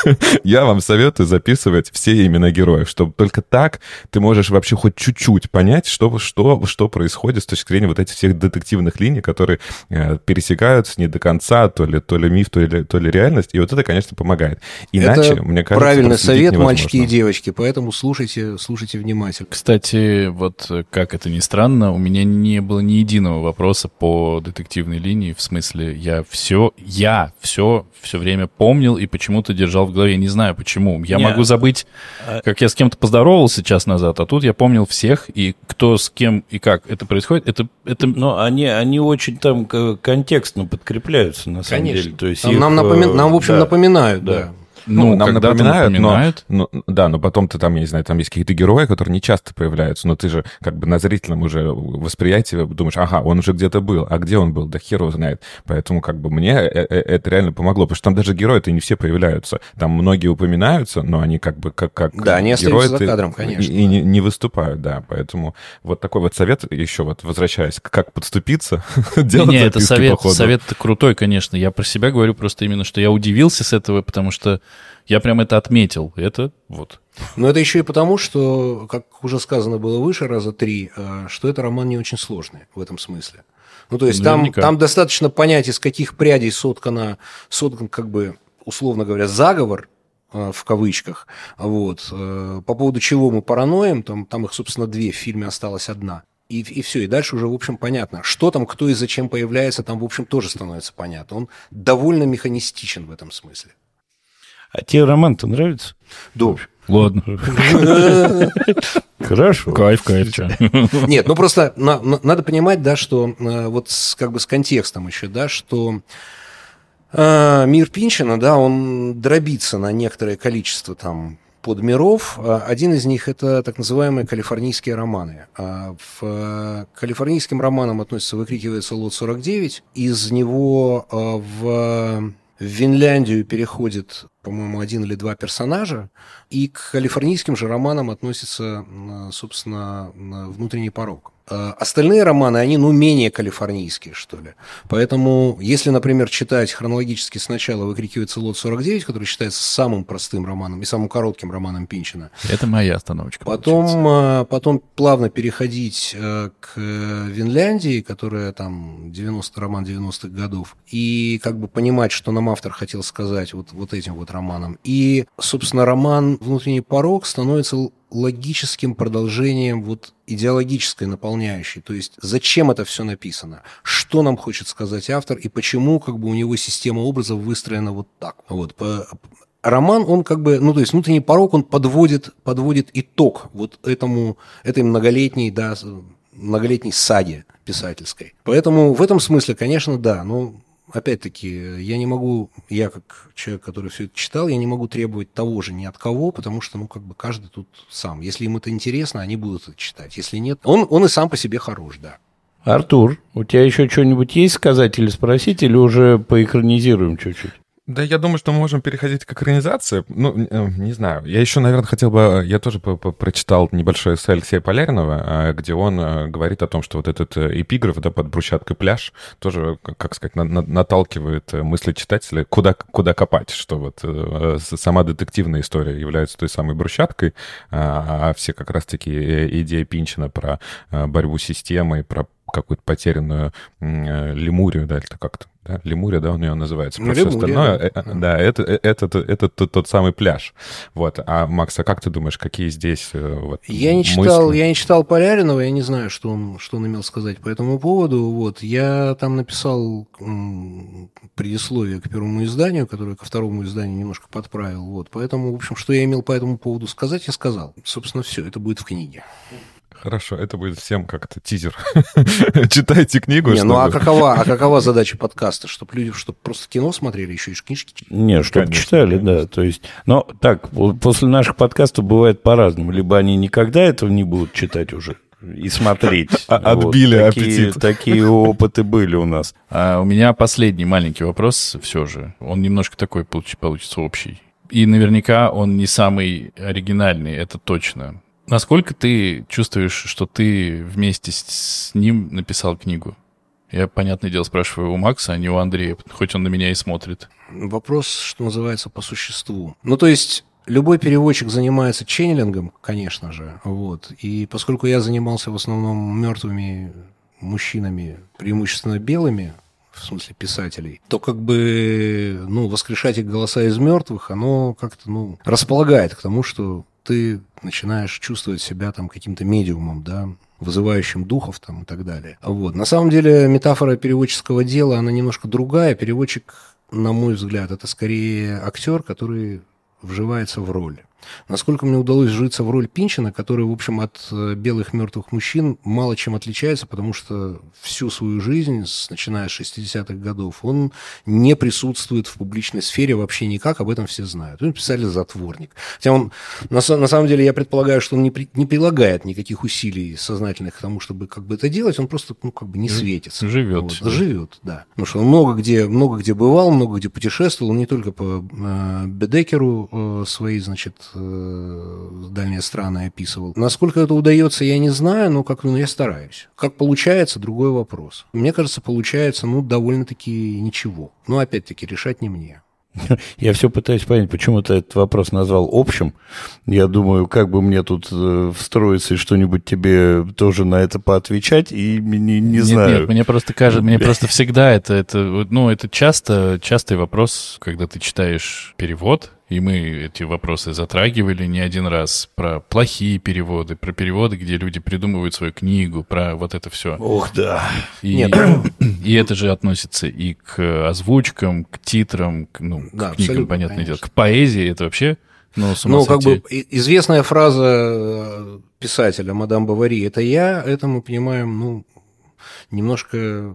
я вам советую записывать все имена героев, чтобы только так ты можешь вообще хоть чуть-чуть понять, что, что, что происходит с точки зрения вот этих всех детективных линий, которые э, пересекаются не до конца, то ли, то ли миф, то ли, то ли реальность. И вот это, конечно, помогает. Иначе, это мне кажется, правильный совет, невозможно. мальчики и девочки, поэтому слушайте, слушайте внимательно. Кстати, вот э, как это ни странно, у меня не было ни единого вопроса по детективной линии, в смысле, я все, я все, все время помнил помнил и почему-то держал в голове. Не знаю почему. Я Не, могу забыть, а- как я с кем-то поздоровался час назад, а тут я помнил всех, и кто с кем и как это происходит. Это, это Но они, они очень там контекстно подкрепляются, на самом Конечно. деле. То есть Там их, нам, э, напоми- нам, в общем, да. напоминают, да. да. Ну, нам когда-то напоминают, напоминают. но, ну, да, но потом ты там, я не знаю, там есть какие-то герои, которые не часто появляются, но ты же как бы на зрительном уже восприятии думаешь, ага, он уже где-то был, а где он был, да хер его знает. Поэтому как бы мне э- э- это реально помогло, потому что там даже герои-то не все появляются. Там многие упоминаются, но они как бы как, как Да, они остаются за кадром, конечно, И, и не, не выступают, да. Поэтому вот такой вот совет еще вот, возвращаясь, как подступиться, делать Не, это совет, по ходу. совет крутой, конечно. Я про себя говорю просто именно, что я удивился с этого, потому что я прям это отметил. Это вот. Но это еще и потому, что, как уже сказано было выше, раза три, э, что это роман не очень сложный в этом смысле. Ну, то есть там, Наверняка. там достаточно понять, из каких прядей соткана, соткан, как бы, условно говоря, заговор, э, в кавычках, вот, э, по поводу чего мы параноим, там, там их, собственно, две, в фильме осталась одна. И, и все, и дальше уже, в общем, понятно. Что там, кто и зачем появляется, там, в общем, тоже становится понятно. Он довольно механистичен в этом смысле. А тебе роман-то нравится? Да. Ладно. Хорошо. Кайф, кайф, чё. Нет, ну просто на- на- надо понимать, да, что э, вот с, как бы с контекстом еще, да, что э, мир Пинчина, да, он дробится на некоторое количество там подмиров. А Один из них это так называемые калифорнийские романы. В э, калифорнийским романам относится «Выкрикивается Лот-49». Из него э, в в Финляндию переходит, по-моему, один или два персонажа, и к калифорнийским же романам относится, собственно, «Внутренний порог». А Остальные романы, они, ну, менее калифорнийские, что ли. Поэтому, если, например, читать хронологически сначала «Выкрикивается Лот-49», который считается самым простым романом и самым коротким романом Пинчина, Это моя остановочка. Потом, получается. а, потом плавно переходить э, к Финляндии, которая там 90 роман 90-х годов, и как бы понимать, что нам автор хотел сказать вот, вот этим вот романом. И, собственно, роман «Внутренний порог» становится логическим продолжением вот идеологической наполняющей. То есть зачем это все написано? Что нам хочет сказать автор и почему как бы у него система образов выстроена вот так? Вот. Роман, он как бы, ну, то есть внутренний порог, он подводит, подводит итог вот этому, этой многолетней, да, многолетней саге писательской. Поэтому в этом смысле, конечно, да, но опять-таки, я не могу, я как человек, который все это читал, я не могу требовать того же ни от кого, потому что, ну, как бы каждый тут сам. Если им это интересно, они будут это читать. Если нет, он, он и сам по себе хорош, да. Артур, у тебя еще что-нибудь есть сказать или спросить, или уже поэкранизируем чуть-чуть? Да, я думаю, что мы можем переходить к экранизации. Ну, э, не знаю. Я еще, наверное, хотел бы... Я тоже по- прочитал небольшой эссе Алексея Поляринова, э, где он э, говорит о том, что вот этот э, эпиграф, да, под брусчаткой пляж, тоже, как сказать, на- на- наталкивает э, мысли читателя, куда, куда копать, что вот э, сама детективная история является той самой брусчаткой, а а все как раз-таки э, идеи Пинчина про э, борьбу с системой, про какую-то потерянную э, лемурию, да, это как-то, да, лемурия, да, он ее называется, про Ну, все Лемурия, остальное, да. э, э, да, это, это, это, это тот, тот самый пляж. Вот. А, Макс, а как ты думаешь, какие здесь вот, Я не читал, мысли? я не читал Поляринова, я не знаю, что он, что он имел сказать по этому поводу. Вот я там написал предисловие к первому изданию, которое ко второму изданию немножко подправил. Вот, поэтому, в общем, что я имел по этому поводу сказать, я сказал. Собственно, все, это будет в книге. Хорошо, это будет всем как-то тизер. Читайте книгу. Не, ну а чтобы- какова, а какова задача подкаста? Чтобы люди, чтобы просто кино смотрели, еще и книжки читали? Не, чтобы Конечно, читали, конечно. да. То есть, но так, по- после наших подкастов бывает по-разному. Либо они никогда этого не будут читать уже и смотреть. А- отбили такие, аппетит. Такие опыты были у нас. А у меня последний маленький вопрос все же. Он немножко такой получ- получится общий. И наверняка он не самый оригинальный, это точно. Насколько ты чувствуешь, что ты вместе с, ним написал книгу? Я, понятное дело, спрашиваю у Макса, а не у Андрея, хоть он на меня и смотрит. Вопрос, что называется, по существу. Ну, то есть, любой переводчик занимается ченнелингом, конечно же, вот. И поскольку я занимался в основном мертвыми мужчинами, преимущественно белыми, в смысле писателей, то как бы, ну, воскрешать их голоса из мертвых, оно как-то, ну, располагает к тому, что ты начинаешь чувствовать себя там каким-то медиумом, да, вызывающим духов там и так далее. Вот. На самом деле метафора переводческого дела, она немножко другая. Переводчик на мой взгляд, это скорее актер, который вживается в роль. Насколько мне удалось житься в роль Пинчина, который, в общем, от э, белых мертвых мужчин мало чем отличается, потому что всю свою жизнь, начиная с 60-х годов, он не присутствует в публичной сфере вообще никак, об этом все знают. Он писали «Затворник». Хотя он, на, на самом деле, я предполагаю, что он не, при, не прилагает никаких усилий сознательных к тому, чтобы как бы это делать, он просто, ну, как бы не светится. Живет. Вот, живет, да. Потому что он много где, много где бывал, много где путешествовал, не только по э, Бедекеру э, свои, значит, дальние страны описывал. Насколько это удается, я не знаю, но как ну, я стараюсь. Как получается, другой вопрос. Мне кажется, получается, ну, довольно-таки ничего. Но, опять-таки, решать не мне. Я все пытаюсь понять, почему ты этот вопрос назвал общим. Я думаю, как бы мне тут э, встроиться и что-нибудь тебе тоже на это поотвечать, и не, не нет, знаю. Нет, мне просто кажется, мне просто всегда это, это, ну, это часто, частый вопрос, когда ты читаешь перевод, и мы эти вопросы затрагивали не один раз про плохие переводы, про переводы, где люди придумывают свою книгу, про вот это все. Ох, да. И, Нет. и это же относится и к озвучкам, к титрам, к, ну, Да, к книгам, понятное дело, конечно. к поэзии. Это вообще, ну, с ума Ну, как бы известная фраза э, писателя мадам Бавари «это я», это мы понимаем, ну, немножко,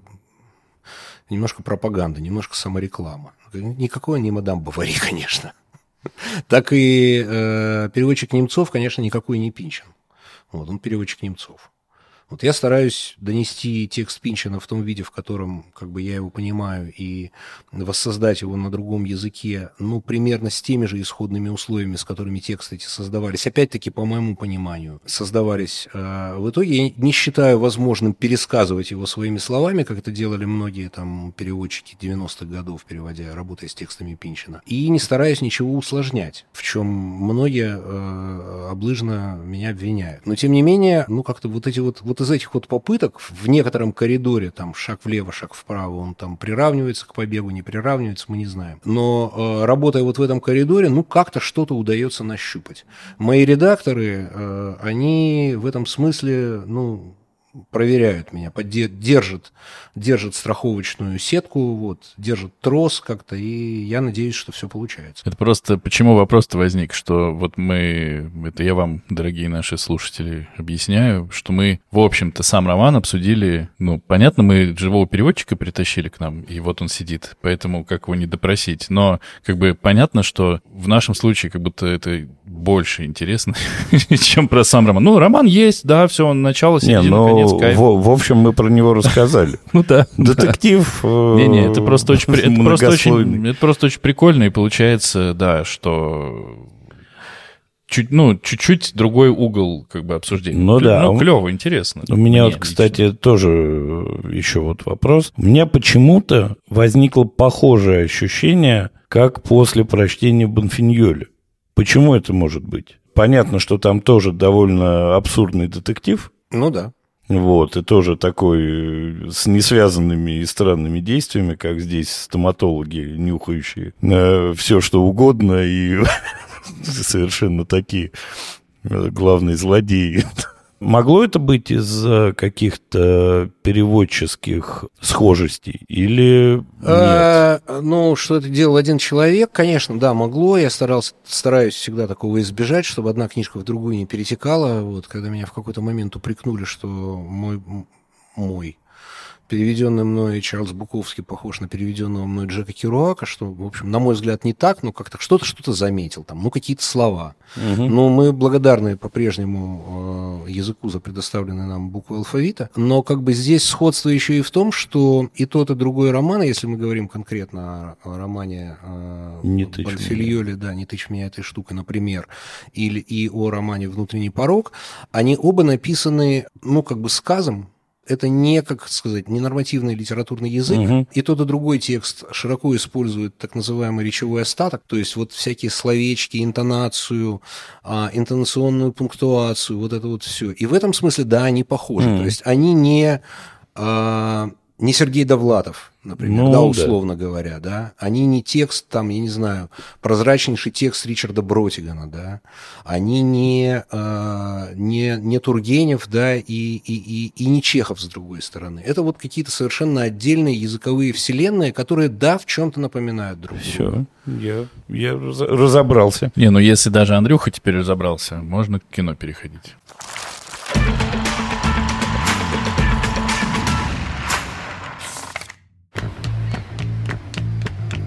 немножко пропаганда, немножко самореклама. Никакой не мадам Бавари, конечно. Так и э, переводчик Немцов, конечно, никакой не Пинчин. Вот, он переводчик Немцов. Вот я стараюсь донести текст Пинчина в том виде, в котором как бы я его понимаю, и воссоздать его на другом языке, ну, примерно с теми же исходными условиями, с которыми тексты эти создавались. Опять-таки, по моему пониманию, создавались. Э, В итоге я не считаю возможным пересказывать его своими словами, как это делали многие там переводчики 90-х годов, переводя, работая с текстами Пинчина. И не стараюсь ничего усложнять, в чем многие э, облыжно меня обвиняют. Но, тем не менее, ну, как-то вот эти вот, вот из этих вот попыток в некотором коридоре, там, шаг влево, шаг вправо, он там приравнивается к побегу, не приравнивается, мы не знаем. Но э, работая вот в этом коридоре, ну, как-то что-то удается нащупать. Мои редакторы, э, они в этом смысле, ну, проверяют меня, держат, держат страховочную сетку, вот, держат трос как-то, и я надеюсь, что все получается. Это просто почему вопрос-то возник, что вот мы, это я вам, дорогие наши слушатели, объясняю, что мы, в общем-то, сам роман обсудили, ну, понятно, мы живого переводчика притащили к нам, и вот он сидит, поэтому как его не допросить, но как бы понятно, что в нашем случае как будто это больше интересно, чем про сам роман. Ну, роман есть, да, все, он начало, середина, конец. В, в общем, мы про него рассказали. Ну да. Детектив... э, Не-не, это просто очень, это просто очень, прикольно, и получается, да, что чуть, ну, чуть-чуть другой угол как бы обсуждения. Ну да. Ну, клево, интересно. У меня вот, кстати, тоже э, еще вот вопрос. У меня почему-то возникло похожее ощущение, как после прочтения Бонфиньоли. Почему это может быть? Понятно, что там тоже довольно абсурдный детектив, Ну да. Вот, и тоже такой э, с несвязанными и странными действиями, как здесь стоматологи, нюхающие все, что угодно, и совершенно такие э, главные злодеи. Могло это быть из каких-то переводческих схожестей или нет? А, ну, что это делал один человек, конечно, да, могло. Я старался, стараюсь всегда такого избежать, чтобы одна книжка в другую не перетекала. Вот, когда меня в какой-то момент упрекнули, что мой, мой переведенный мной Чарльз Буковский похож на переведенного мной Джека Керуака, что, в общем, на мой взгляд, не так, но как-то что-то что-то заметил, там, ну, какие-то слова. Мгм. Ну, мы благодарны по-прежнему э, языку за предоставленные нам буквы алфавита, но как бы здесь сходство еще и в том, что и тот, и другой роман, если мы говорим конкретно о, романе э, «Не да, «Не тычь меня этой штукой», например, или и о романе «Внутренний порог», они оба написаны, ну, как бы сказом, это не, как сказать, не нормативный литературный язык. Мгм. И тот, и другой текст широко использует так называемый речевой остаток, то есть вот всякие словечки, интонацию, а, интонационную пунктуацию, вот это вот все. И в этом смысле, да, они похожи. Мгм. То есть они не а, не Сергей Довлатов, например, Ну, да, да. условно говоря, да, они не текст, там, я не знаю, прозрачнейший текст Ричарда Бротигана, да, они не, э, не, не Тургенев, да, и, и, и, и не Чехов, с другой стороны. Это вот какие-то совершенно отдельные языковые вселенные, которые, да, в чем-то напоминают друг друга. Все, я, я раз- разобрался. Не, ну если даже Андрюха теперь разобрался, можно к кино переходить.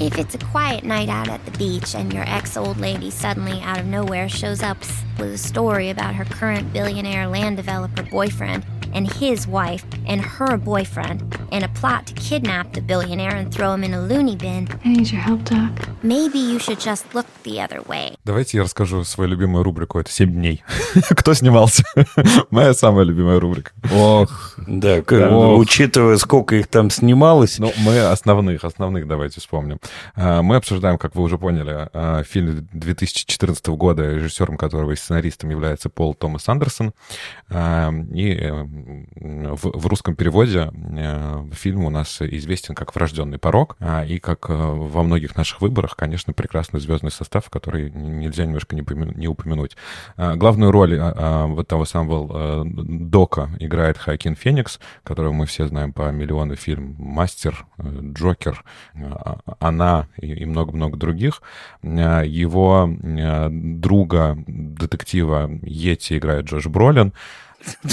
If it's a quiet night out at the beach and your ex old lady suddenly out of nowhere shows up with a story about her current billionaire land developer boyfriend and his wife and her boyfriend and a plot to kidnap the billionaire and throw him in a loony bin, I need your help, Doc. maybe you should just look the other way. Давайте я расскажу свою любимую рубрику. Это «Семь дней». Кто снимался? Моя самая любимая рубрика. Ох, Да, учитывая, сколько их там снималось. Ну, мы основных, основных давайте вспомним. А, Мы обсуждаем, как вы уже поняли, а, фильм 2014 года, режиссером которого и сценаристом является Пол Томас Андерсон. А, И э, в в русском переводе э, фильм у нас известен как «Врожденный порог», а, и как э, во многих наших выборах, конечно, прекрасный звездный состав, который нельзя немножко не упомя- не упомянуть. А, Главную роль а, вот того самого э, Дока играет Хакин Феникс, которого мы все знаем по миллиону фильм «Мастер», «Джокер», «Она» и много-много других. Его друга, детектива Йети играет Джош Бролин.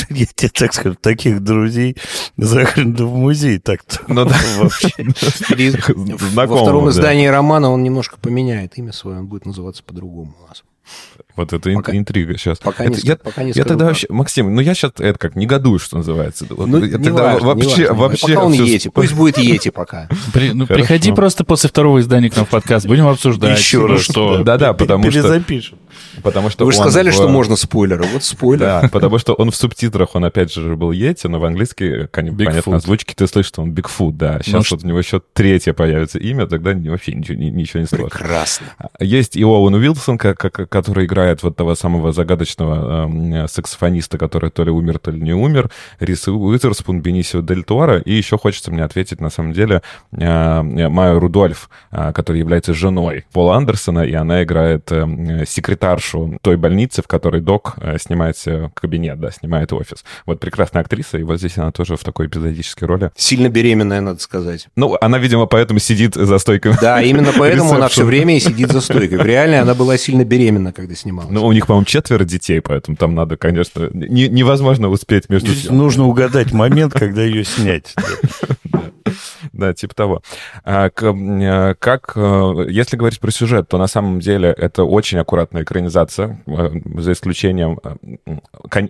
Я тебе так скажу, таких друзей захрен в музей так-то. Ну да. Вообще. Во втором да. издании романа он немножко поменяет имя свое, он будет называться по-другому у нас. Вот это Пока- интрига сейчас. пока Это не я, пока не я скажу тогда как. вообще, Максим, ну я сейчас это как негодую, что называется. Ну, я не тогда важно, вообще, не важно. вообще Пока он всё Йети, сп- пусть будет Йети пока. при- ну, Хорошо. приходи просто после второго издания к нам в подкаст, будем обсуждать. Еще Ну раз. что? Да-да, потому что- Перезапишем. Потому что Вы же сказали, в- что можно спойлеры. Вот спойлер. Да, потому что он в субтитрах, он опять же был Йети, но в английский, понятно, озвучки ты слышишь, что он Бигфут, да. Сейчас что- вот у него еще третье появится имя, тогда вообще ничего, ни- ничего не сложно. Прекрасно. Есть и Оуэн Уилсон, который играет вот того самого загадочного эм, саксофониста, который то ли умер, то ли не умер, Рис Уизерспун, Бенисио Дель Торо, и еще хочется мне ответить, на самом деле, э, Майю Рудольф, э, которая является женой Пола Андерсона, и она играет э, секретаршу той больницы, в которой док э, снимает себе кабинет, да, снимает офис. Вот прекрасная актриса, и вот здесь она тоже в такой эпизодической роли. Сильно беременная, надо сказать. Ну, она, видимо, поэтому сидит за стойкой. Да, именно поэтому она все время и сидит за стойкой. В реале она была сильно беременна, когда снималась. Ну, у них, по-моему, четверо детей, поэтому там надо, конечно, не- невозможно успеть между... Нужно угадать момент, когда ее снять. Да. Типа того. А, э, как, э, если говорить про сюжет, то на самом деле это очень аккуратная экранизация, э, за исключением...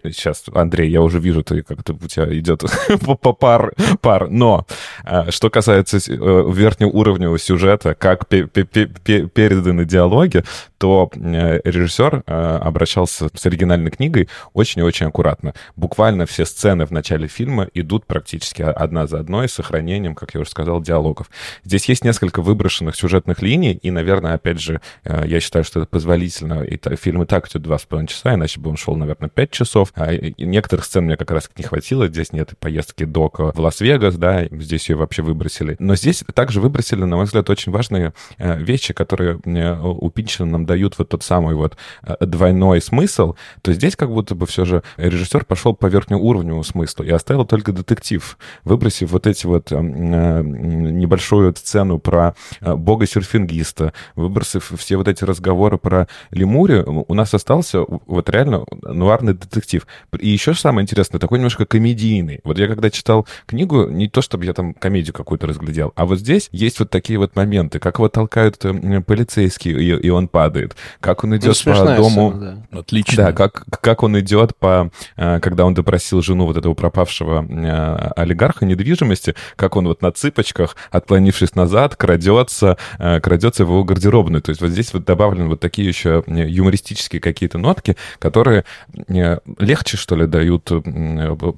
Сейчас, Андрей, я уже вижу, ты как-то у тебя идет по- пар, пар. Но э, что касается э, верхнеуровневого сюжета, как пе- пе- пе- пе- переданы диалоги, то э, режиссер э, обращался с оригинальной книгой очень и очень аккуратно. Буквально все сцены в начале фильма идут практически одна за одной с сохранением, как я уже сказал, диалогов. Здесь есть несколько выброшенных сюжетных линий, и, наверное, опять же, э, я считаю, что это позволительно. И фильм и так идет два с половиной часа, иначе бы он шел, наверное, пять часов. А, некоторых сцен мне как раз не хватило. Здесь нет поездки Дока в Лас-Вегас, да, здесь ее вообще выбросили. Но здесь также выбросили, на мой взгляд, очень важные э, вещи, которые э, у Пинчина нам дают вот тот самый вот э, двойной смысл, то здесь как будто бы все же режиссер пошел по верхнеуровневому смыслу и оставил только детектив, выбросив вот эти вот э, э, небольшую сцену про э, бога-серфингиста, выбросив все вот эти разговоры про Лемури, у нас остался вот реально нуарный детектив. И еще самое интересное, такой немножко комедийный. Вот я когда читал книгу, не то чтобы я там комедию какую-то разглядел, а вот здесь есть вот такие вот моменты, как его толкают э, полицейский, и, и он падает, как он Ну, идет по смешная дому... сцена, да. Отлично. Да, как, как он идет по... э, Когда он допросил жену вот этого пропавшего э, олигарха недвижимости, как он вот на цыпочках, отклонившись назад, крадется, э, крадется в его гардеробную. То есть вот здесь вот добавлены вот такие еще э, юмористические какие-то нотки, которые э, легче, что ли, дают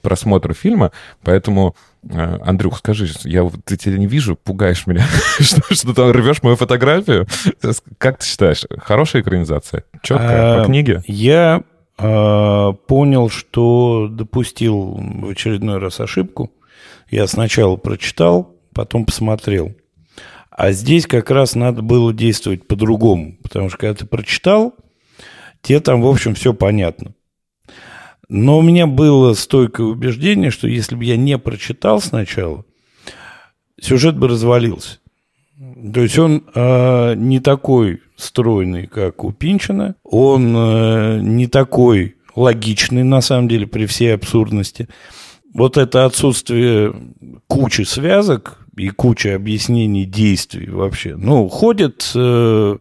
просмотру фильма. Поэтому Андрюх, скажи, я вот ты тебя не вижу, пугаешь меня, что, что там рвешь мою фотографию. Как ты считаешь, хорошая экранизация? Четкая, по книге? Я понял, что допустил в очередной раз ошибку. Я сначала прочитал, потом посмотрел. А здесь как раз надо было действовать по-другому, потому что когда ты прочитал, тебе там, в общем, все понятно. Но у меня было стойкое убеждение, что если бы я не прочитал сначала, сюжет бы развалился. То есть он э, не такой стройный, как у Пинчина, он э, не такой логичный, на самом деле, при всей абсурдности. Вот это отсутствие кучи связок и кучи объяснений действий вообще. Ну, ходит э,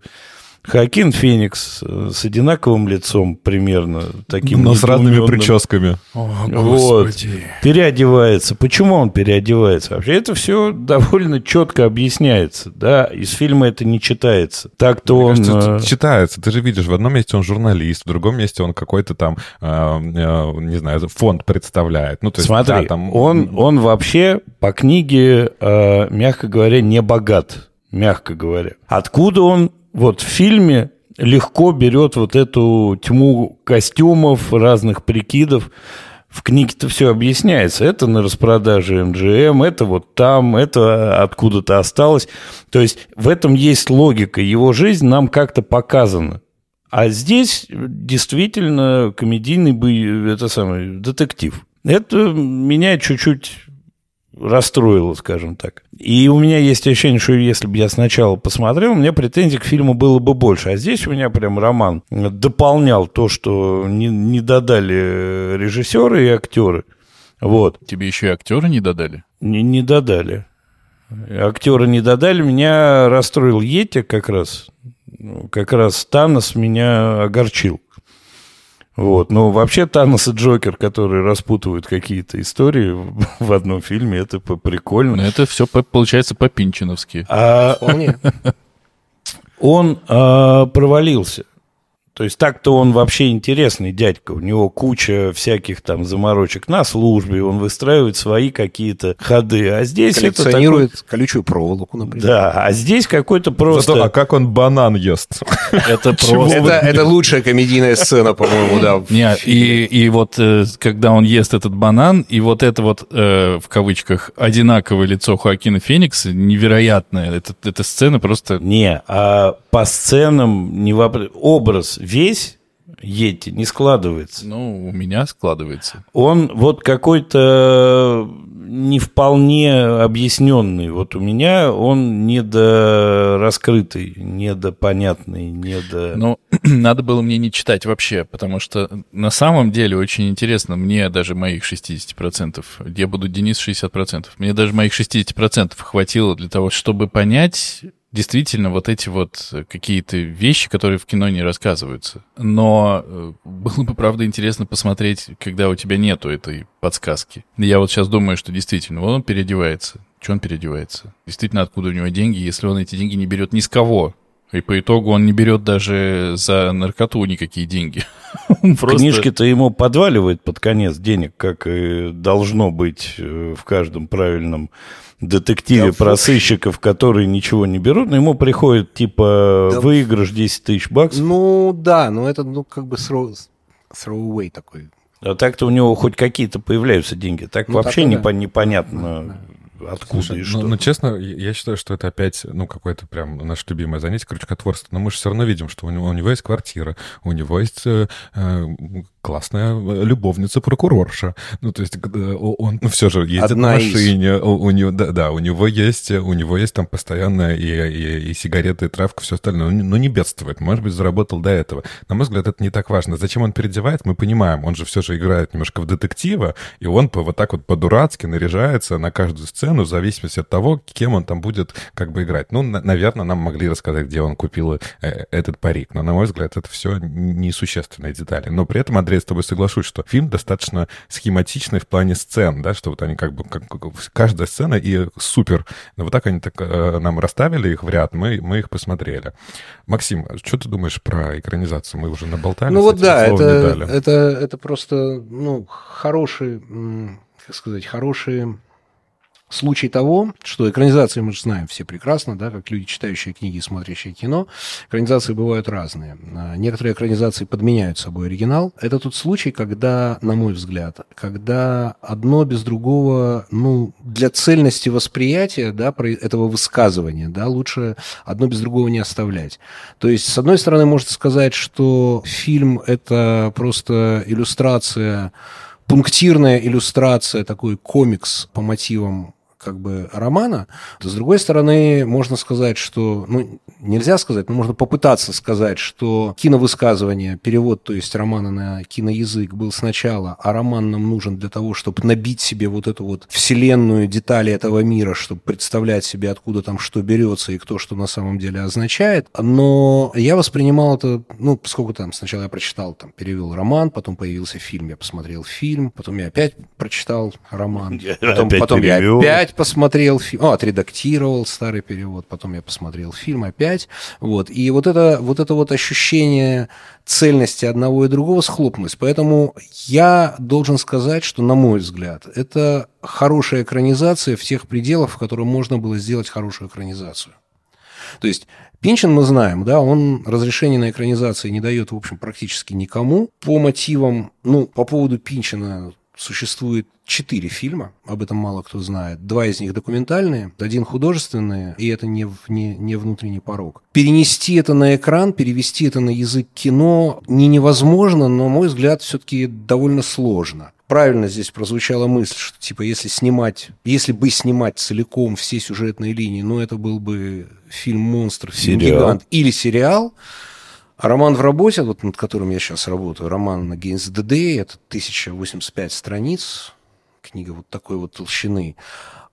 Хакин Феникс э, с одинаковым лицом примерно, таким Но с разными прическами. О, Вот. господи. Переодевается. Почему он переодевается? Вообще это все довольно четко объясняется. Да, из фильма это не читается. Так-то Мне он... кажется, э, это читается. Ты же видишь, в одном месте он журналист, в другом месте он какой-то там, э, э, не знаю, фонд представляет. Ну, то есть, Смотри, да, там... он, он вообще по книге, э, мягко говоря, не богат, мягко говоря. Откуда он вот в фильме легко берет вот эту тьму костюмов, разных прикидов? В книге-то все объясняется. Это на распродаже МГМ, это вот там, это откуда-то осталось. То есть в этом есть логика. Его жизнь нам как-то показана. А здесь действительно комедийный бы это самый детектив. Это меня чуть-чуть расстроило, скажем так. И у меня есть ощущение, что если бы я сначала посмотрел, у меня претензий к фильму было бы больше. А здесь у меня прям роман дополнял то, что не, не додали режиссеры и актеры. Вот. Тебе еще и актеры не додали? Не, не додали. Актеры не додали. Меня расстроил Етя как раз. Ну, Как раз Танос меня огорчил. Вот. Но вообще Танос и Джокер, которые распутывают какие-то истории в- одном фильме, это по- Ну, прикольно. это все получается по-пинчиновски. А Вполне. он а, провалился. То есть так-то он вообще интересный дядька. У него куча всяких там заморочек на службе, он выстраивает свои какие-то ходы. А здесь это такой- Коллекционирует колючую проволоку, например. Да, а здесь какой-то просто... Зато, а как он банан ест? Это просто... Это, лучшая комедийная сцена, по-моему, да. в Не, фильме. и, и вот э, когда он ест этот банан, и вот это вот, э, в кавычках, одинаковое лицо Хоакина Феникса, невероятное. Это, эта сцена просто... Не, а по сценам не вопрос. Образ весь Йети не складывается. Ну, у меня складывается. Он вот какой-то не вполне объясненный. Вот у меня он недораскрытый, недопонятный, недо... Но надо было мне не читать вообще, потому что на самом деле очень интересно, мне даже моих 60%, я буду Денис 60%, мне даже моих 60% хватило для того, чтобы понять действительно вот эти вот какие-то вещи, которые в кино не рассказываются. Но э, было бы, правда, интересно посмотреть, когда у тебя нету этой подсказки. Я вот сейчас думаю, что действительно, вот он переодевается. Че он переодевается? Действительно, откуда у него деньги, если он эти деньги не берет ни с кого? И по итогу он не берет даже за наркоту никакие деньги. Просто- Книжки-то ему подваливает под конец денег, как и должно быть э, в каждом правильном детективе Да, про сыщиков, которые ничего не берут, но ему приходит типа Да. выигрыш 10 тысяч баксов, Ну, да, но это, ну, как бы throw, throwaway такой. а так-то у него хоть какие-то появляются деньги. Так Ну, вообще непо- да. непонятно откуда Слушай, и ну, что. ну, честно, я считаю, что это опять, ну, какое-то прям наше любимое занятие, крючкотворство. Но мы же все равно видим, что у него, у него есть квартира, у него есть э, э, классная любовница-прокурорша. Ну, то есть э, он все же ездит Одна на из. машине, у, у него, да, да, у него есть, у него есть там постоянно и, и, и сигареты, и травка, все остальное. Ну, не бедствует, может быть, заработал до этого. На мой взгляд, это не так важно. Зачем он переодевает, мы понимаем. Он же все же играет немножко в детектива, и он по, вот так вот по-дурацки наряжается на каждую сцену в зависимости от того, кем он там будет как бы играть. Ну, на- наверное, нам могли рассказать, где он купил э, этот парик. Но, на мой взгляд, это все несущественные детали. Но при этом, Андрей, с тобой соглашусь, что фильм достаточно схематичный в плане сцен, да, что вот они как бы, как, каждая сцена и супер. Но вот так они так, э, нам расставили их в ряд, мы, мы их посмотрели. Максим, что ты думаешь про экранизацию? Мы уже наболтали. Ну вот да, это, это, это просто, ну, хороший, как сказать, хорошие случай того, что экранизации мы же знаем все прекрасно, да, как люди, читающие книги и смотрящие кино, экранизации бывают разные. А, некоторые экранизации подменяют собой оригинал. Это тот случай, когда, на мой взгляд, когда одно без другого, ну, для цельности восприятия, да, этого высказывания, да, лучше одно без другого не оставлять. То есть, с одной стороны, можно сказать, что фильм – это просто иллюстрация пунктирная иллюстрация, такой комикс по мотивам как бы романа. С другой стороны, можно сказать, что, ну, нельзя сказать, но можно попытаться сказать, что киновысказывание, перевод, то есть романа на киноязык был сначала, а роман нам нужен для того, чтобы набить себе вот эту вот вселенную детали этого мира, чтобы представлять себе, откуда там что берется и кто что на самом деле означает. Но я воспринимал это, ну, поскольку там сначала я прочитал, там, перевел роман, потом появился фильм, я посмотрел фильм, потом я опять прочитал роман, потом, потом я опять опять посмотрел фильм, о, отредактировал старый перевод, потом я посмотрел фильм опять, вот, и вот это вот, это вот ощущение цельности одного и другого схлопнулось, поэтому я должен сказать, что, на мой взгляд, это хорошая экранизация в тех пределах, в которых можно было сделать хорошую экранизацию. То есть Пинчин мы знаем, да, он разрешение на экранизации не дает, в общем, практически никому. По мотивам, ну, по поводу Пинчина существует четыре фильма, об этом мало кто знает. Два из них документальные, один художественный, и это не, не, не внутренний порог. Перенести это на экран, перевести это на язык кино не невозможно, но, на мой взгляд, все-таки довольно сложно. Правильно здесь прозвучала мысль, что типа если снимать, если бы снимать целиком все сюжетные линии, ну это был бы фильм «Монстр», фильм. «Гигант» или сериал, роман в работе, вот над которым я сейчас работаю, роман Against the Day, это 1085 страниц, книга вот такой вот толщины,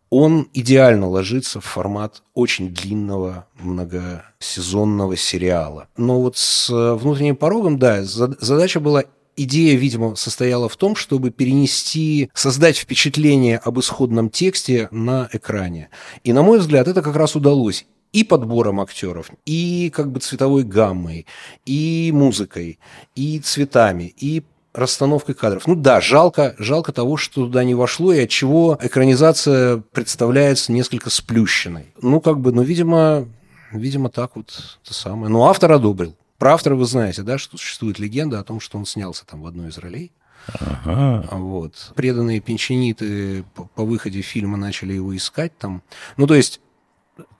он идеально ложится в формат очень длинного многосезонного сериала. Но вот с внутренним порогом, да, задача была идея, видимо, состояла в том, чтобы перенести, создать впечатление об исходном тексте на экране. И, на мой взгляд, это как раз удалось и подбором актеров, и как бы цветовой гаммой, и музыкой, и цветами, и расстановкой кадров. Ну да, жалко, жалко того, что туда не вошло, и от чего экранизация представляется несколько сплющенной. Ну, как бы, ну, видимо, видимо, так вот это самое. Но автор одобрил. Про автора вы знаете, да, что существует легенда о том, что он снялся там в одной из ролей. Ага. Вот. Преданные пенчаниты по, по выходе фильма начали его искать там. Ну, то есть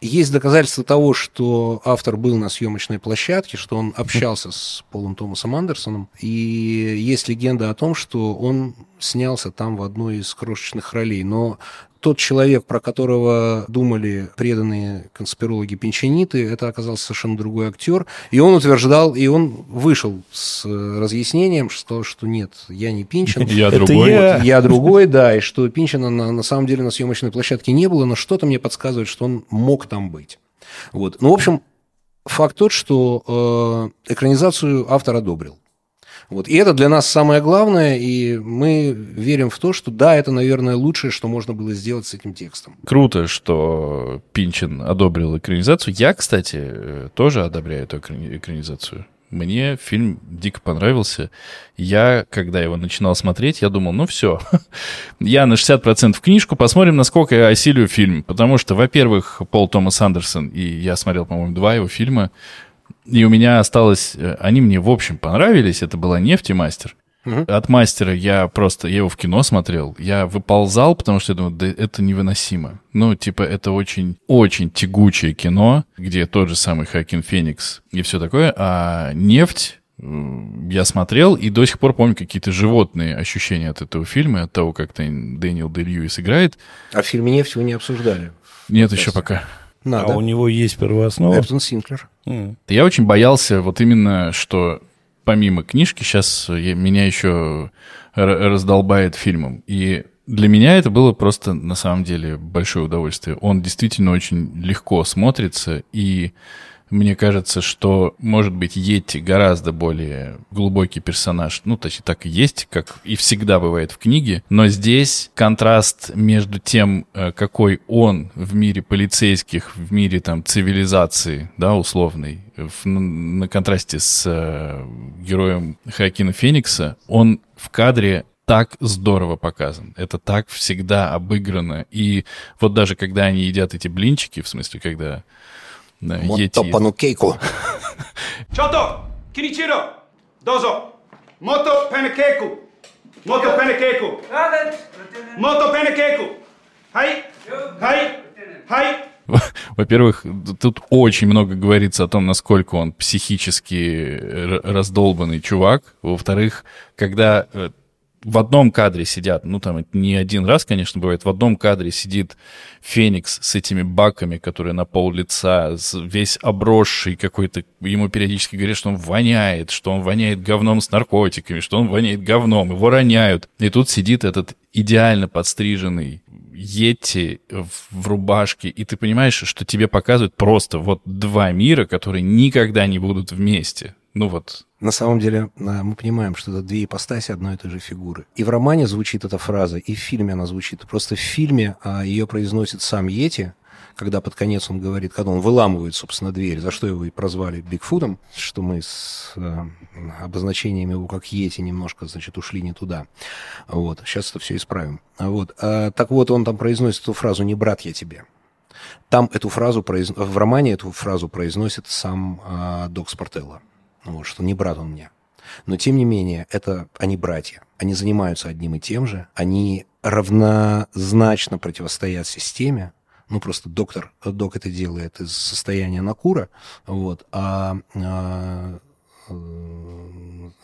есть доказательства того, что автор был на съемочной площадке, что он общался с Полом Томасом Андерсоном, и есть легенда о том, что он снялся там в одной из крошечных ролей. Но тот человек, про которого думали преданные конспирологи пенчаниты, это оказался совершенно другой актер. И он утверждал, и он вышел с э, разъяснением, что сказал, что нет, я не Пинчин. Я другой. Я. я другой, да, и что Пинчина на, на самом деле на съемочной площадке не было, но что-то мне подсказывает, что он мог там быть. Вот. Ну, в общем, факт тот, что э, экранизацию автор одобрил. Вот. И это для нас самое главное, и мы верим в то, что да, это, наверное, лучшее, что можно было сделать с этим текстом. Круто, что Пинчин одобрил экранизацию. Я, кстати, тоже одобряю эту экранизацию. Мне фильм дико понравился. Я, когда его начинал смотреть, я думал, ну все, я на 60% книжку, посмотрим, насколько я осилю фильм. Потому что, во-первых, Пол Томас Андерсон, и я смотрел, по-моему, два его фильма, и у меня осталось... Э, они мне, в общем, понравились. Это была «Нефтемастер». Угу. От мастера я просто, я его в кино смотрел, я выползал, потому что я думал, да это невыносимо. Ну, типа, это очень, очень тягучее кино, где тот же самый Хакин Феникс и все такое, а нефть я смотрел и до сих пор помню какие-то животные ощущения от этого фильма, от того, как Дэниел Дэ Льюис играет. А в фильме «Нефть» вы не обсуждали? Нет, еще пока. Надо. А у него есть первооснова? Эптон Синклер. Mm. Я очень боялся вот именно, что помимо книжки сейчас меня еще раздолбает фильмом. И для меня это было просто на самом деле большое удовольствие. Он действительно очень легко смотрится и мне кажется, что, может быть, Йети гораздо более глубокий персонаж. Ну, точнее, так и есть, как и всегда бывает в книге. Но здесь контраст между тем, э, какой он в мире полицейских, в мире там цивилизации, да, условной, в, на контрасте с э, героем Хакина Феникса, он в кадре так здорово показан. Это так всегда обыграно. И вот даже когда они едят эти блинчики, в смысле, когда... Да, Мото панукейку. Чото! Киничиро! Дозо! Мото панукейку! Мото панукейку! Мото панукейку! Хай! Хай! Хай! Во-первых, тут очень много говорится о том, насколько он психически раздолбанный чувак. Во-вторых, когда э, в одном кадре сидят, ну там не один раз, конечно, бывает, в одном кадре сидит Феникс с этими баками, которые на пол лица, весь обросший какой-то, ему периодически говорят, что он воняет, что он воняет говном с наркотиками, что он воняет говном, его роняют. И тут сидит этот идеально подстриженный Йети в рубашке, и ты понимаешь, что тебе показывают просто вот два мира, которые никогда не будут вместе. Ну вот. На самом деле мы понимаем, что это две ипостаси одной и той же фигуры. И в романе звучит эта фраза, и в фильме она звучит. Просто в фильме а, ее произносит сам Йети, когда под конец он говорит, когда он выламывает, собственно, дверь, за что его и прозвали Бигфутом, что мы с э, обозначением его как Йети немножко, значит, ушли не туда. Вот, сейчас это все исправим. Вот, а, так вот, он там произносит эту фразу «не брат я тебе». Там эту фразу, произ... в романе эту фразу произносит сам э, Док Спартелло вот, что не брат он мне. Но, тем не менее, это они братья. Они занимаются одним и тем же. Они равнозначно противостоят системе. Ну, просто доктор, док это делает из состояния накура, вот, а, а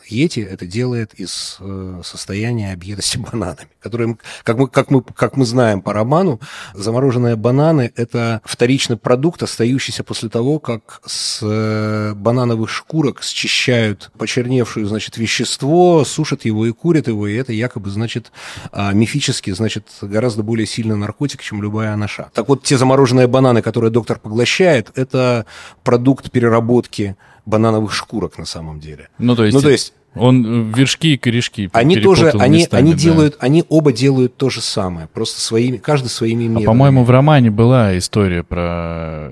Йети это делает из э, состояния объедости бананами, которые, как мы, как, мы, как мы знаем по роману, замороженные бананы – это вторичный продукт, остающийся после того, как с э, банановых шкурок счищают почерневшее, значит, вещество, сушат его и курят его, и это якобы, значит, а, мифически, значит, гораздо более сильный наркотик, чем любая анаша. Так вот, те замороженные бананы, которые доктор поглощает, это продукт переработки банановых шкурок на самом деле. Ну, то есть... Ну, то есть он вершки и корешки Они тоже, они, местами, они да. делают, они оба делают то же самое, просто своими, каждый своими методами. А, по-моему, в романе была история про,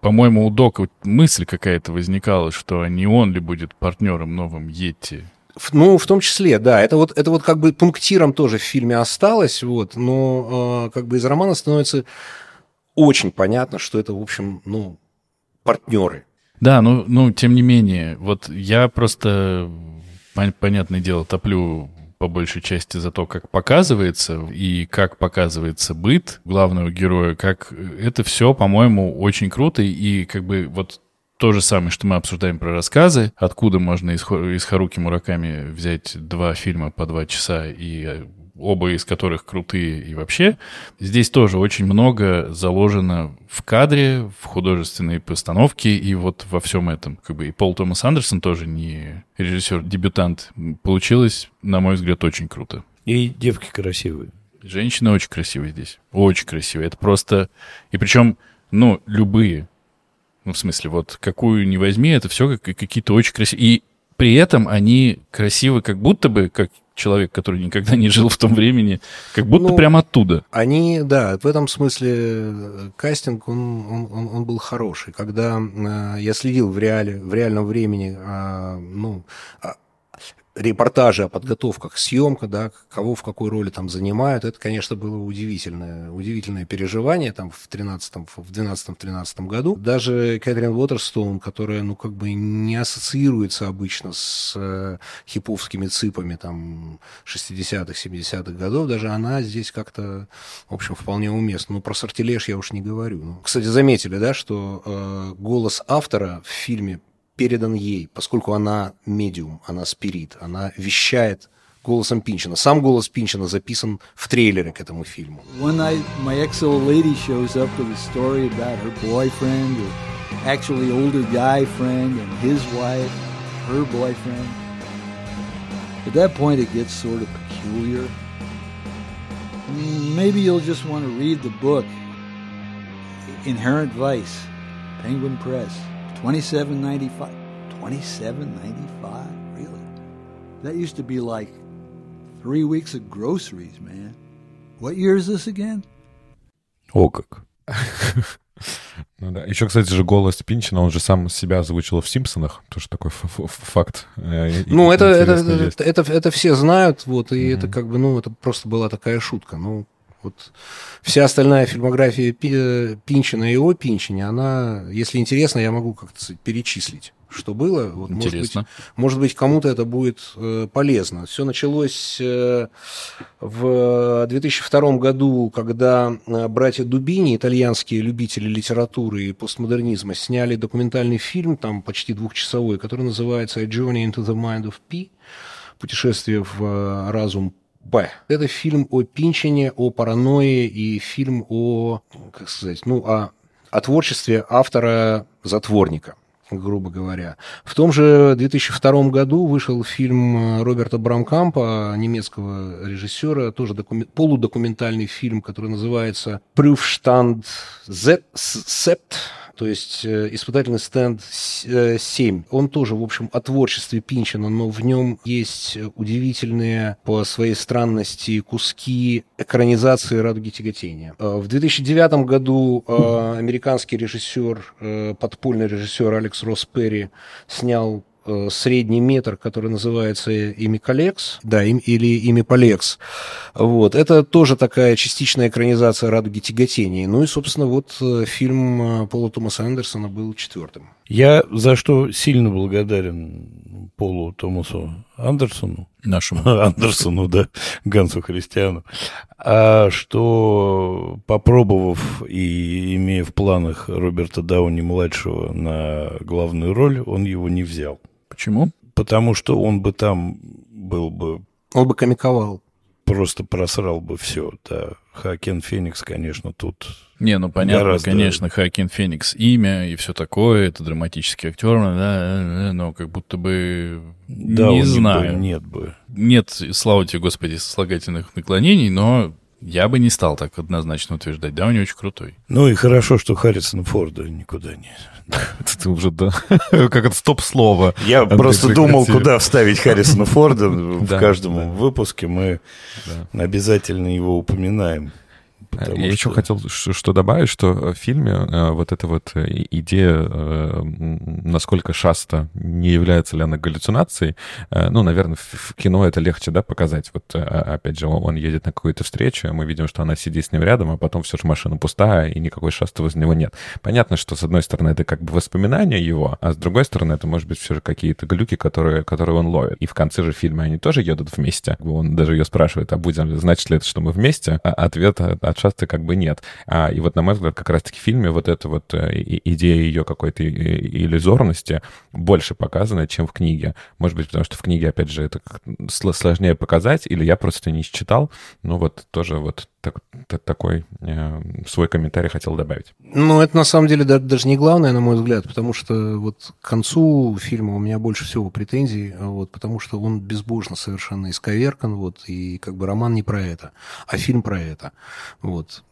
по-моему, у Дока мысль какая-то возникала, что не он ли будет партнером новым Йети. Ну, в том числе, да. Это вот, это вот как бы пунктиром тоже в фильме осталось, вот, но э, как бы из романа становится очень понятно, что это, в общем, ну, партнеры. Да, ну, ну, тем не менее, вот я просто, понятное дело, топлю по большей части за то, как показывается и как показывается быт главного героя, как это все, по-моему, очень круто. И как бы вот то же самое, что мы обсуждаем про рассказы, откуда можно из, из Харуки Мураками взять два фильма по два часа и оба из которых крутые и вообще. Здесь тоже очень много заложено в кадре, в художественной постановке и вот во всем этом. Как бы и Пол Томас Андерсон тоже не режиссер-дебютант. Получилось, на мой взгляд, очень круто. И девки красивые. Женщины очень красивые здесь. Очень красивые. Это просто... И причем, ну, любые. Ну, в смысле, вот какую не возьми, это все как, какие-то очень красивые. И при этом они красивы как будто бы, как человек, который никогда не жил в том времени, как будто ну, прямо оттуда. Они, да, в этом смысле э, кастинг, он, он, он, он был хороший. Когда э, я следил в, реале, в реальном времени, э, ну, репортажи о подготовках съемка, да, кого в какой роли там занимают, это, конечно, было удивительное, удивительное переживание там в 13 в 12-13 году. Даже Кэтрин Уотерстоун, которая, ну, как бы не ассоциируется обычно с э, хиповскими ципами там 60-х, 70-х годов, даже она здесь как-то, в общем, вполне уместна. Ну, про сортилеж я уж не говорю. Ну, кстати, заметили, да, что э, голос автора в фильме передан ей, поскольку она медиум, она спирит, она вещает голосом Пинчина. Сам голос Пинчина записан в трейлере к этому фильму. Night boyfriend, actually older guy friend, and his wife, her boyfriend. At that point it gets sort of peculiar. Maybe you'll just want to read the book, Inherent Vice, Penguin Press. 27.95. 27.95? Really? That used to be like three weeks of groceries, man. What year is this again? О как. Ну да. Еще, кстати же, голос Пинчина, он же сам себя озвучил в «Симпсонах». Тоже такой факт. Э, ну, это, это, это, это, это все знают, вот, и mm-hmm. это как бы, ну, это просто была такая шутка. Ну, вот вся остальная фильмография Пинчина и о Пинчине, она, если интересно, я могу как-то перечислить что было. Вот, Интересно. Может быть, может быть кому-то это будет э, полезно. Все началось э, в 2002 году, когда э, братья Дубини, итальянские любители литературы и постмодернизма, сняли документальный фильм, там почти двухчасовой, который называется «A Journey into the Mind of P», «Путешествие в э, разум П. Это фильм о Пинчине, о паранойи и фильм о, как сказать, ну, о, о творчестве автора-затворника грубо говоря. В том же 2002 году вышел фильм Роберта Брамкампа, немецкого режиссера, тоже докумен... полудокументальный фильм, который называется «Prüfstand Sept», то есть э, испытательный стенд 7. Э, Он тоже, в общем, о творчестве Пинчина, но в нем есть удивительные по своей странности куски экранизации «Радуги тяготения». Э, в 2009 году американский режиссер, подпольный режиссер Алекс Росс Перри снял средний метр, который называется Имиколекс, да, им, или Имиполекс. Вот. Это тоже такая частичная экранизация «Радуги тяготений». Ну и, собственно, вот э, фильм э, Пола Томаса Андерсона был четвертым. Я за что сильно благодарен Полу Томасу Андерсону. Нашему. Андерсону, да, Гансу Христиану. А что, попробовав и имея в планах Роберта Дауни-младшего на главную роль, он его не взял. Почему? Потому что он бы там был бы... Он бы комиковал. Просто просрал бы все, да. Хакен Феникс, конечно, тут... Не, ну понятно, гораздо... конечно, Хакен Феникс имя и все такое, это драматический актер, да, но как будто бы... Да, не знаю. Бы, нет бы. Нет, слава тебе, Господи, сослагательных наклонений, но я бы не стал так однозначно утверждать. Да, он не очень крутой. Ну и хорошо, что Харрисон Форда никуда не... Это уже, да, как это стоп-слово. Я просто думал, куда вставить Харрисона Форда в каждом выпуске. Мы обязательно его упоминаем. Потому Я что... еще хотел что добавить, что в фильме э, вот эта вот э, идея, э, насколько Шаста не является ли она галлюцинацией, ну, наверное, в кино это легче, да, показать. Вот, опять же, он едет на какую-то встречу, мы видим, что она сидит с ним рядом, а потом все же машина пустая, и никакой Шасты возле него нет. Понятно, что, с одной стороны, это как бы воспоминания его, а с другой стороны, это, может быть, все же какие-то глюки, которые, которые он ловит. И в конце же фильма они тоже едут вместе. Он даже ее спрашивает, а будем, значит ли это, что мы вместе? А ответ от часто как бы нет. А, и вот, на мой взгляд, как раз-таки в фильме вот эта вот э, идея ее какой-то иллюзорности больше показана, чем в книге. Может быть, потому что в книге, опять же, это сложнее показать, или я просто не считал. Ну вот тоже вот так, такой э, свой комментарий хотел добавить. Ну, это на самом деле даже не главное, на мой взгляд, потому что вот к концу фильма у меня больше всего претензий, вот, потому что он безбожно совершенно исковеркан, вот, и как бы роман не про это, а фильм про это. Вот.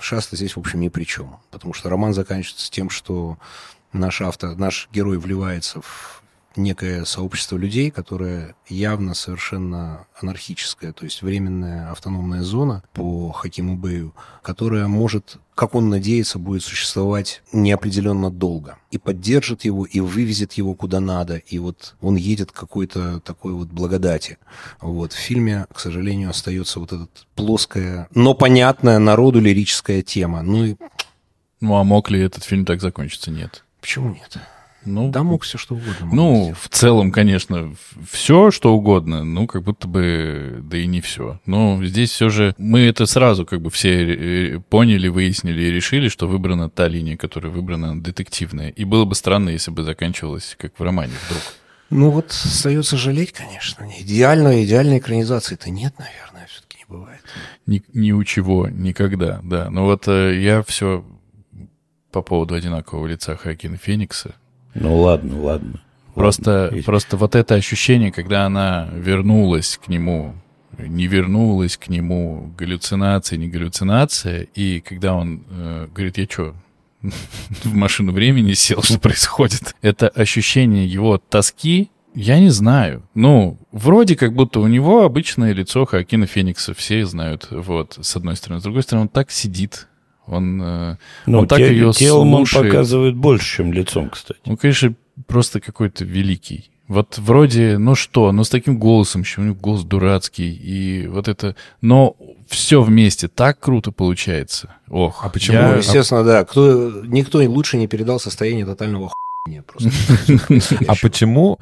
Шаста здесь, в общем, ни при чем, потому что роман заканчивается тем, что наш автор, наш герой вливается в некое сообщество людей, которое явно совершенно анархическое, то есть временная автономная зона по Хакиму Бэю, которая может, как он надеется, будет существовать неопределенно долго. И поддержит его, и вывезет его куда надо, и вот он едет к какой-то такой вот благодати. Вот. В фильме, к сожалению, остается вот эта плоская, но понятная народу лирическая тема. Ну и... Ну а мог ли этот фильм так закончиться? Нет. Почему нет? Ну, да мог все что угодно. Ну, в целом, конечно, все что угодно, ну, как будто бы, да и не все. Но здесь все же мы это сразу как бы все э, поняли, выяснили и решили, что выбрана та линия, которая выбрана детективная. И было бы странно, если бы заканчивалось как в романе вдруг. Ну вот остается жалеть, конечно. Идеальной, идеальной экранизации-то нет, наверное, все-таки не бывает. Ни, ни у чего, никогда, да. Но вот э, я все по поводу одинакового лица Хакина Феникса ну ладно, ладно. Просто, ладно. просто вот это ощущение, когда она вернулась к нему, не вернулась к нему, галлюцинация, не галлюцинация, и когда он э, говорит, я что, в машину времени сел, что происходит? Это ощущение его тоски, я не знаю. Ну, вроде как будто у него обычное лицо Хакина Феникса, все знают, вот, с одной стороны. С другой стороны, он так сидит, Он, э, Ну, он так те- ее телом он слушает. показывает больше, чем лицом, кстати. Ну, конечно, просто какой-то великий. Вот вроде, ну что, ну с таким голосом еще, у него голос дурацкий, и вот это... Но все вместе так круто получается. Ох, А почему- я- естественно, да. Кто, никто лучше не передал состояние тотального просто. А почему,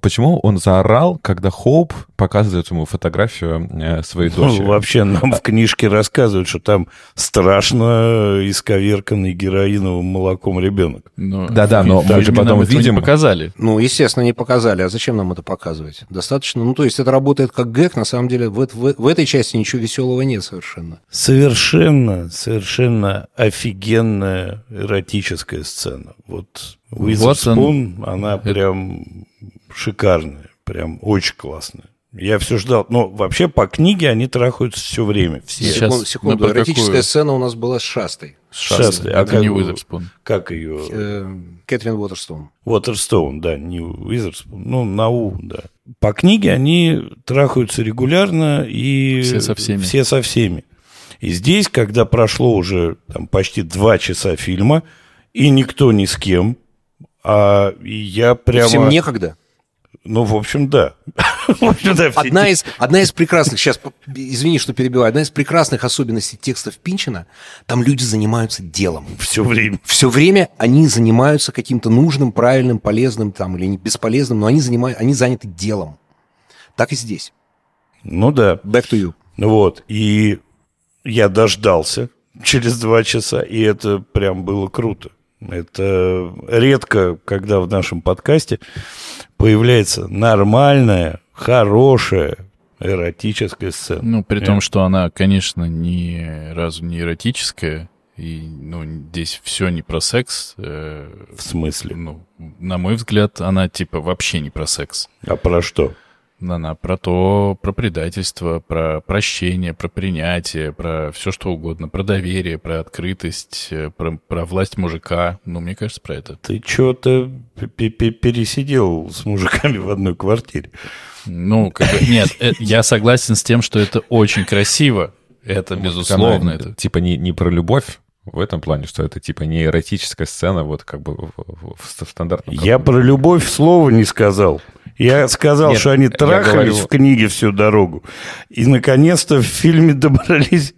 почему он заорал, когда Хоуп показывает ему фотографию э, своей Ну, дочери? вообще нам в книжке рассказывают, что там страшно исковерканный героиновым молоком ребенок. Да-да, но мы же потом видим- показали. Ну, естественно, не показали. А зачем нам это показывать? Достаточно. Ну, то есть это работает как гэг. На самом деле в, эт- в- в этой части ничего веселого нет совершенно. Совершенно, совершенно офигенная эротическая сцена. Вот Вот Уизерспун, она прям шикарная, прям очень классная. Я все ждал. Но вообще по книге они трахаются все время. Все. Сейчас Секунду, секунду. про Эротическая какую? сцена у нас была с Шастой. Шастой. А Это как, не Уизерспун. как ее? Э, Кэтрин Уотерстоун. Уотерстоун, да, не Уизерспун. Ну, Нау, да. По книге они трахаются регулярно и... Все со всеми. Все со всеми. И здесь, когда прошло уже там, почти два часа фильма, и никто ни с кем, а я прямо... Всем некогда. Ну, в общем, да. Одна из, одна из прекрасных, сейчас, извини, что перебиваю, одна из прекрасных особенностей текстов Пинчина, там люди занимаются делом. все время. Все время они занимаются каким-то нужным, правильным, полезным там, или не бесполезным, но они, занимают, они заняты делом. Так и здесь. Ну да. Back to you. Вот. И я дождался через два часа, и это прям было круто. Это редко, когда в нашем подкасте появляется нормальная, хорошая эротическая сцена. Ну, при том, что она, конечно, ни разу не эротическая, и, ну, здесь все не про секс. э, В смысле? ну, на мой взгляд, она, типа, вообще не про секс. А про что? Она про то, про предательство, про прощение, про принятие, про все что угодно, про доверие, про открытость, э, про, про власть мужика. Ну, мне кажется, про это. Ты что-то пересидел с мужиками в одной квартире. Ну, как бы, нет, э, я согласен с тем, что это очень красиво. Это, безусловно, Она, это Типа не, не про любовь в этом плане, что это типа не эротическая сцена, вот как бы в, в- в стандартном... Я про любовь слова не сказал. Я сказал, Нет, что они трахались в книге всю дорогу. И, наконец-то, в фильме добрались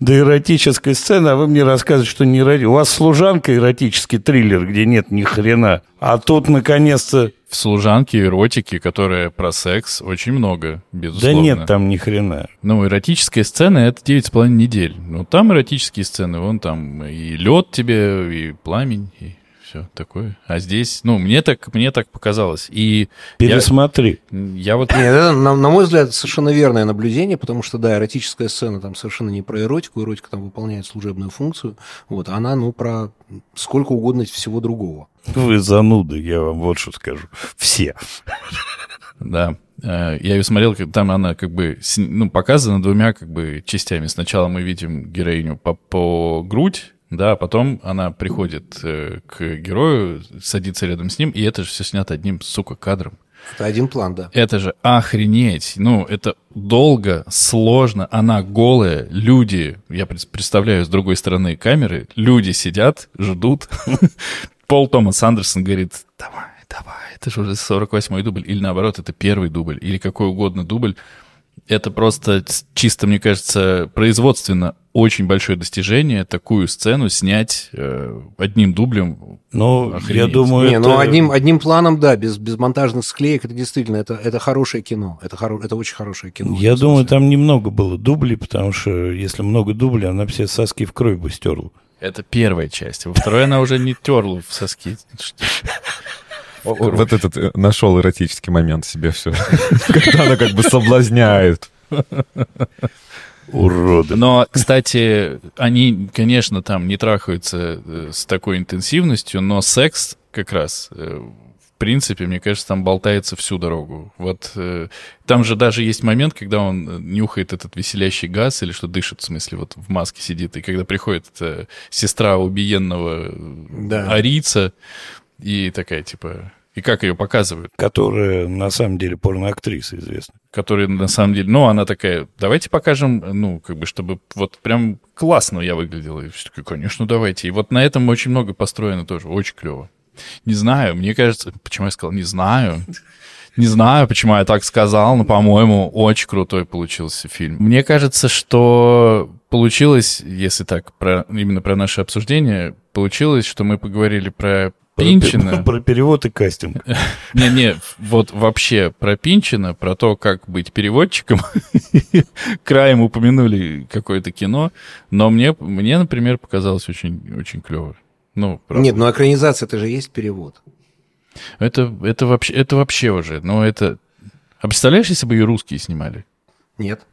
до эротической сцены, а вы мне рассказываете, что не эроти- У вас служанка эротический триллер, где нет ни хрена. А тут, наконец-то... в служанке эротики, которая про секс, очень много, Да безусловно. нет там ни хрена. Ну, эротическая сцена — это 9,5 недель. Ну, там эротические сцены, вон там и лед тебе, и пламень, и все такое. А здесь, ну, мне так, мне так показалось. И я, Пересмотри. я вот... Нет, это, на, на мой взгляд, совершенно верное наблюдение, потому что, да, эротическая сцена там совершенно не про эротику, эротика там выполняет служебную функцию, вот, она, ну, про сколько угодно всего другого. Вы зануды, я вам вот что скажу. Все. Да. Э, Я ее смотрел, там она как бы ну, показана двумя как бы частями. Сначала мы видим героиню по, по грудь, да, потом она приходит э, к герою, садится рядом с ним, и это же все снято одним, сука, кадром. Это один план, да. Это же охренеть. Ну, это долго, сложно. Она голая. Люди, я пред- представляю с другой стороны камеры, люди сидят, ждут. Пол Томас Андерсон говорит, давай, давай, это же уже 48-й дубль. Или наоборот, это первый дубль. Или какой угодно дубль. Это просто чисто, мне кажется, производственно очень большое достижение такую сцену снять э, одним дублем. Ну, я Охренеть. думаю, Не, это... ну одним, одним планом, да, без, без монтажных склеек, это действительно, это, это хорошее кино. Это, хоро, это очень хорошее кино. Я думаю, смысле. там немного было дублей, потому что если много дублей, она все соски в кровь бы стерла. Это первая часть. Во второй она уже не терла в соски. Вот этот э, нашел эротический момент себе все. Когда она как бы соблазняет. Уроды. Но, кстати, они, конечно, там не трахаются э, с такой интенсивностью, но секс как раз, э, в принципе, мне кажется, там болтается всю дорогу. Вот э, там же даже есть момент, когда он нюхает этот веселящий газ или что дышит, в смысле, вот в маске сидит, и когда приходит э, сестра убиенного Да. арийца, и такая, типа... И как ее показывают? Которая на самом деле порноактриса известна. который на самом деле, ну, она такая, давайте покажем, ну, как бы, чтобы вот прям классно я выглядела. И все таки конечно, давайте. И вот на этом очень много построено тоже, очень клево. Не знаю, мне кажется, почему я сказал не знаю. Не знаю, почему я так сказал, но, по-моему, очень крутой получился фильм. Мне кажется, что получилось, если так, про, именно про наше обсуждение, получилось, что мы поговорили про Пинчина. Про, про перевод и кастинг. Не-не, вот вообще про Пинчина, про то, как быть переводчиком. Краем упомянули какое-то кино, но мне, мне например, показалось очень, очень клево. Ну, Нет, ну экранизация это же есть перевод. Это, это, вообще, это вообще уже, ну это... А представляешь, если бы и русские снимали? Нет.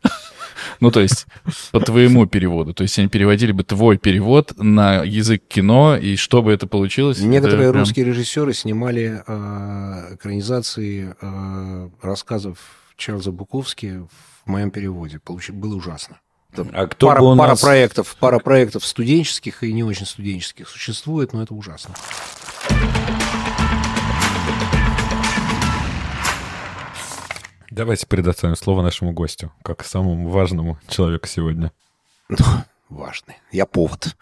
Ну, то есть, по твоему переводу. То есть, они переводили бы твой перевод на язык кино, и чтобы это получилось... Некоторые это прям... русские режиссеры снимали э, экранизации э, рассказов Чарльза Буковски в моем переводе. Получ... Было ужасно. Там а кто пара, бы у пара нас... проектов, пара проектов студенческих и не очень студенческих существует, но это ужасно. Давайте предоставим слово нашему гостю, как самому важному человеку сегодня. Ну, важный. Я повод.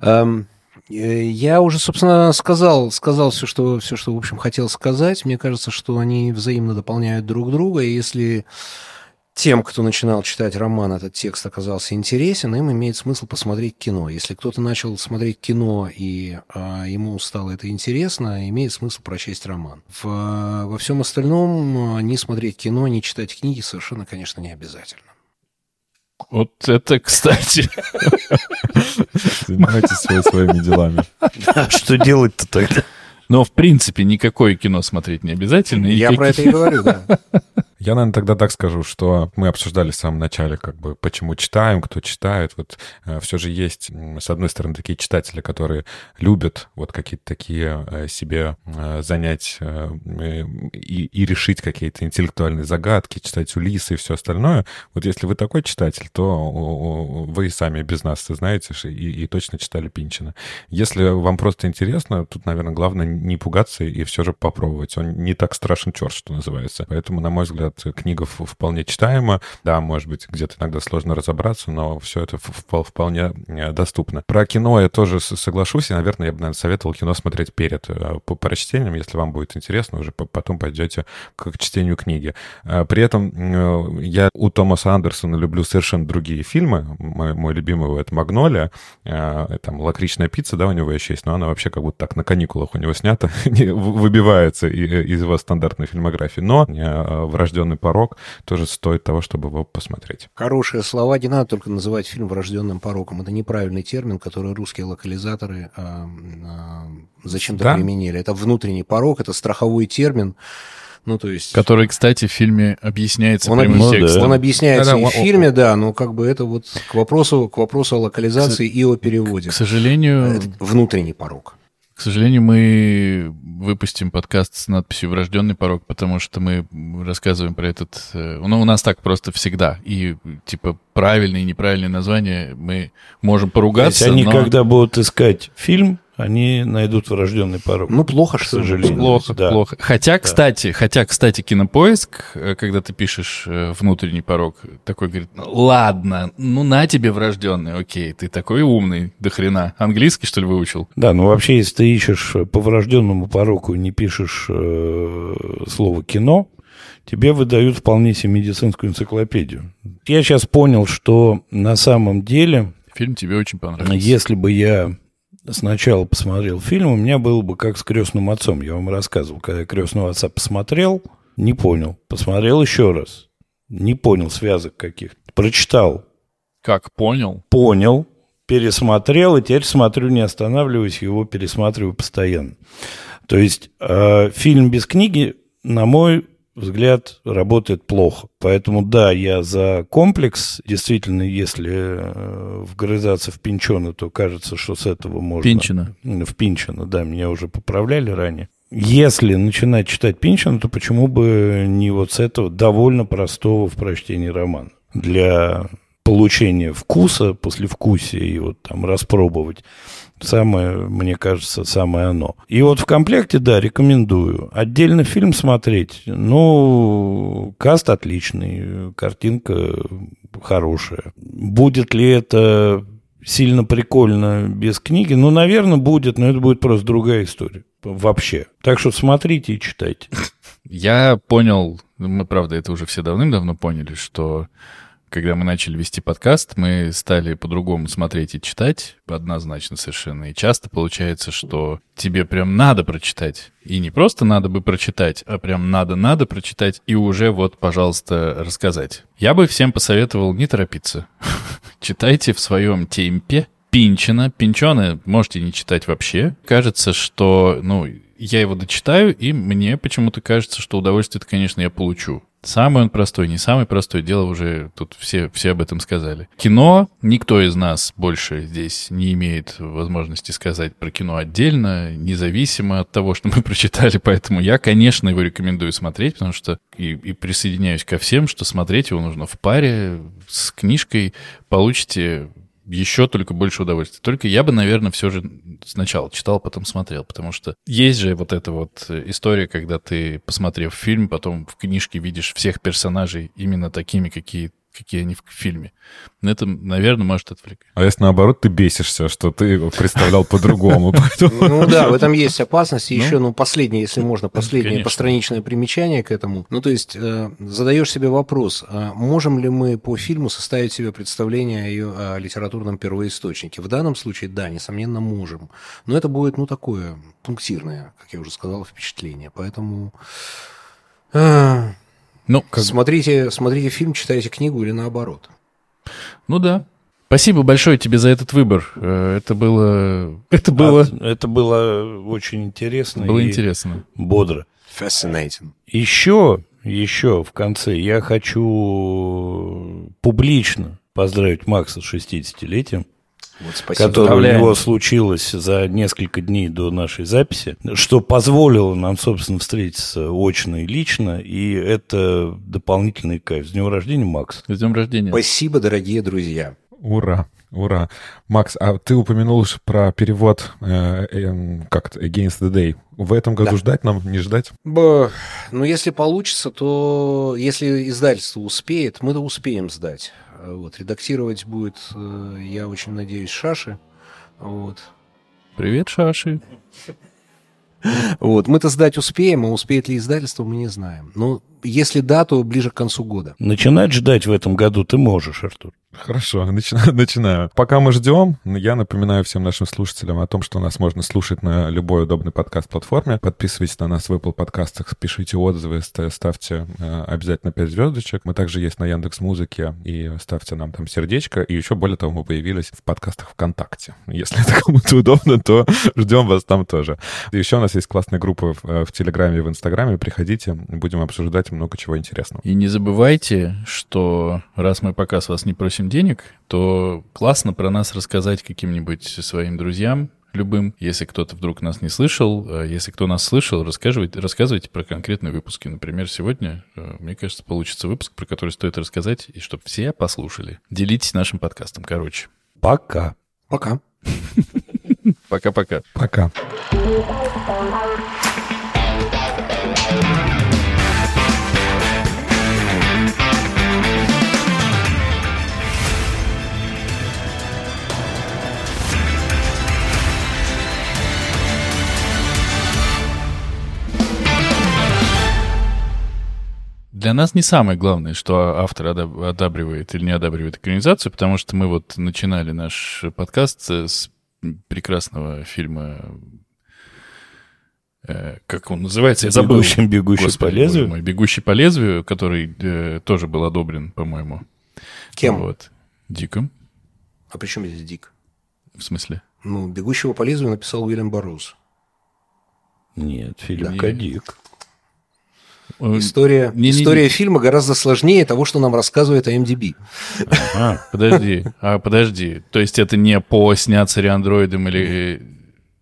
Эм, э, я уже, собственно, сказал, сказал все, что, все, что, в общем, хотел сказать. Мне кажется, что они взаимно дополняют друг друга. И если тем, кто начинал читать роман, этот текст оказался интересен, им имеет смысл посмотреть кино. Если кто-то начал смотреть кино и а, ему стало это интересно, имеет смысл прочесть роман. В, во всем остальном не смотреть кино, не читать книги совершенно, конечно, не обязательно. Вот это, кстати. Занимайтесь своими делами. Что делать-то тогда? Но, в принципе, никакое кино смотреть не обязательно. Я про это и говорю, да. Я, наверное, тогда так скажу, что мы обсуждали в самом начале, как бы, почему читаем, кто читает. Вот э, все же есть, с одной стороны, такие читатели, которые любят вот какие-то такие э, себе э, занять и, и решить какие-то интеллектуальные загадки, читать Улисы и все остальное. Вот если вы такой читатель, то вы сами без нас знаете и, и точно читали Пинчина. Если вам просто интересно, тут, наверное, главное не пугаться и все же попробовать. Он не так страшен черт, что называется. Поэтому, на мой взгляд, книга вполне читаема. Да, может быть, где-то иногда сложно разобраться, но все это вполне э, доступно. Про кино я тоже соглашусь, и, наверное, я бы, наверное, советовал кино смотреть перед э, по прочтением, если вам будет интересно, уже потом пойдете к чтению книги. Э, при этом я у Томаса Андерсона люблю совершенно другие фильмы. Мой, мой любимый — это «Магнолия», там «Лакричная пицца», да, у него еще есть, но она вообще как будто так на каникулах у него снята, выбивается из его стандартной фильмографии. Но «Врожденный «Врожденный порог» тоже стоит того, чтобы его посмотреть. Хорошие слова. Не надо только называть фильм «Врожденным пороком». Это неправильный термин, который русские локализаторы а, а, зачем-то да? применили. Это внутренний порог, это страховой термин. Ну, то есть... Который, кстати, в фильме объясняется он прямым объяс... текстом. Он объясняется да, да, и в фильме, да, но как бы это вот к вопросу, к вопросу о локализации к, и о переводе. К сожалению... Это внутренний порог. К сожалению, мы выпустим подкаст с надписью «Врожденный порог», потому что мы рассказываем про этот... Э, ну, у нас так просто всегда. И, типа, правильные и неправильные названия мы можем поругаться, Если они, но... когда будут искать фильм, они найдут врожденный порог. Ну, плохо, к сожалению. Плохо, да. плохо. Хотя, да. кстати, хотя, кстати, кинопоиск, э, когда ты пишешь э, внутренний порог, такой говорит, ну, ладно, ну на тебе врожденный, окей, ты такой умный, до хрена. Английский, что ли, выучил? Да, ну вообще, если ты ищешь по врожденному порогу и не пишешь э, слово кино, тебе выдают вполне себе медицинскую энциклопедию. Я сейчас понял, что на самом деле... Фильм тебе очень понравился. Если бы я сначала посмотрел фильм, у меня было бы как с крестным отцом. Я вам рассказывал, когда я крестного отца посмотрел, не понял. Посмотрел еще раз. Не понял связок каких-то. Прочитал. Как понял? Понял. Пересмотрел, и теперь смотрю, не останавливаюсь, его пересматриваю постоянно. То есть э, фильм без книги, на мой взгляд, работает плохо. Поэтому, да, я за комплекс. Действительно, если э, вгрызаться в Пинчона, то кажется, что с этого можно... Пинчина. В Пинчина, да, меня уже поправляли ранее. Если начинать читать Пинчина, то почему бы не вот с этого довольно простого в прочтении романа? Для получения вкуса, послевкусия и вот там распробовать. Самое, мне кажется, самое оно. И вот в комплекте, да, рекомендую. Отдельно фильм смотреть. Ну, каст отличный, картинка хорошая. Будет ли это сильно прикольно без книги? Ну, наверное, будет, но это будет просто другая история. Вообще. Так что смотрите и читайте. Я понял, мы, правда, это уже все давным-давно поняли, что когда мы начали вести подкаст, мы стали по-другому смотреть и читать, однозначно совершенно. И часто получается, что тебе прям надо прочитать. И не просто надо бы прочитать, а прям надо-надо прочитать и уже вот, пожалуйста, рассказать. Я бы всем посоветовал не торопиться. Читайте в своем темпе, Пинчина. Пинчона можете не читать вообще. Кажется, что, ну, я его дочитаю, и мне почему-то кажется, что удовольствие-то, конечно, я получу. Самый он простой, не самый простой, дело уже тут все, все об этом сказали. Кино, никто из нас больше здесь не имеет возможности сказать про кино отдельно, независимо от того, что мы прочитали, поэтому я, конечно, его рекомендую смотреть, потому что и, и присоединяюсь ко всем, что смотреть его нужно в паре с книжкой, получите еще только больше удовольствия. Только я бы, наверное, все же сначала читал, потом смотрел, потому что есть же вот эта вот история, когда ты, посмотрев фильм, потом в книжке видишь всех персонажей именно такими, какие какие они в фильме. Это, наверное, может отвлекать. А если наоборот ты бесишься, что ты его представлял по-другому? Ну да, в этом есть опасность. И еще, ну, последнее, если можно, последнее постраничное примечание к этому. Ну, то есть, э, задаешь себе вопрос, а можем ли мы по фильму составить себе представление о литературном первоисточнике? В данном случае, да, несомненно, можем. Но это будет, ну, такое пунктирное, как я уже сказал, впечатление. Поэтому... Ну, как... смотрите, смотрите фильм, читайте книгу или наоборот. Ну да. Спасибо большое тебе за этот выбор. Э, это было... Это было... А, это было очень интересно. Было интересно. Бодро. Fascinating. Еще, еще в конце я хочу публично поздравить Макса с 60-летием. Вот, спасибо. которое у него случилось за несколько дней до нашей записи, что позволило нам, собственно, встретиться очно и лично, и это дополнительный кайф. С днем рождения, Макс. С днем рождения. Спасибо, дорогие друзья. Ура! Ура. Макс, а ты упомянул про перевод э, э, как-то Against the Day. В этом году да. ждать нам, не ждать? Б, ну, если получится, то если издательство успеет, мы-то успеем сдать. Вот, редактировать будет, э, я очень надеюсь, Шаши. Вот. Привет, Шаши. Вот, мы-то сдать успеем, а успеет ли издательство, мы не знаем. Но если да, то ближе к концу года. Начинать ждать в этом году ты можешь, Артур. Хорошо, начинаю. начинаю. Пока мы ждем, я напоминаю всем нашим слушателям о том, что нас можно слушать на любой удобной подкаст-платформе. Подписывайтесь на нас в Apple подкастах, пишите отзывы, ставьте э, обязательно 5 звездочек. Мы также есть на Яндекс Музыке, и ставьте нам там сердечко. И еще более того, мы появились в подкастах ВКонтакте. Если это кому-то удобно, то ждем вас там тоже. еще у нас есть классная группа в, э, в Телеграме и в Инстаграме. Приходите, будем обсуждать много чего интересного. И не забывайте, что раз мы пока с вас не просим денег, то классно про нас рассказать каким-нибудь своим друзьям, любым. Если кто-то вдруг нас не слышал, э, если кто нас слышал, рассказывайте, рассказывайте про конкретные выпуски. Например, сегодня, э, мне кажется, получится выпуск, про который стоит рассказать, и чтобы все послушали. Делитесь нашим подкастом, короче. Пока. Пока. Пока-пока. Пока. Для нас не самое главное, что автор одабривает или не одабривает экранизацию, потому что мы вот начинали наш подкаст с прекрасного фильма э, как он называется, я забыл. Бегущий, бегущий Господи, по лезвию. Мой, бегущий по лезвию, который э, тоже был одобрен, по-моему. Кем? Вот. Диком. А при чем здесь Дик? В смысле? Ну, «Бегущего по лезвию» написал Уильям Барроуз. Нет, Филипп да. Дик. Э, история, не, история не, фильма гораздо сложнее того, что нам рассказывает IMDb. А, подожди, а, подожди. То есть это не по сняться андроидом или...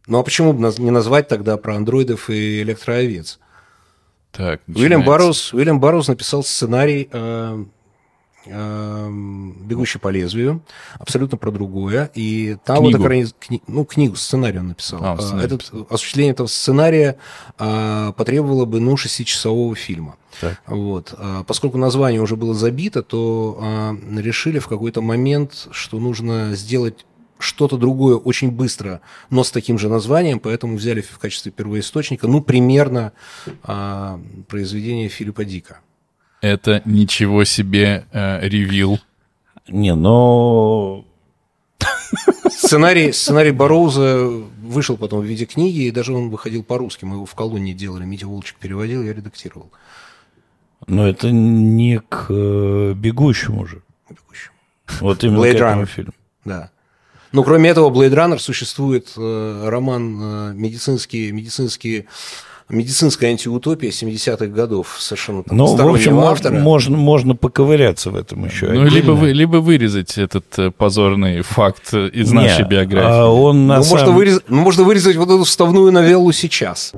Ну а почему бы не назвать тогда про андроидов и электроовец? Так, Уильям Барроуз, Уильям Барроуз написал сценарий э, эм, «Бегущий по лезвию», абсолютно про другое. И там Книгу. вот кни- ну, книгу, сценарий он написал. А, А, сценарий этот, осуществление этого сценария а, потребовало бы, ну, шестичасового фильма. Так. Вот. А, Поскольку название уже было забито, то а, решили в какой-то момент, что нужно сделать что-то другое очень быстро, но с таким же названием, поэтому взяли в качестве первоисточника, ну, примерно а, произведение Филиппа Дика. Это ничего себе э, ревил. Не, но Сценарий, сценарий Бароуза вышел потом в виде книги, и даже он выходил по-русски. Мы его в колонии делали. Митя Волчек переводил, я редактировал. но это не к э, бегущему же. Бегущему. Вот именно Blade к этому Runner. фильму. Да. Но кроме этого, Blade Runner существует э, роман э, медицинский, медицинский, медицинская антиутопия 70-х годов совершенно там, Ну, в общем, автора. можно, можно поковыряться в этом еще. Ну, отдельно. либо, вы, либо вырезать этот э, позорный факт из Не, нашей биографии. а он на ну, можно самом- вырезать, ну, можно вырезать вот эту вставную новеллу сейчас.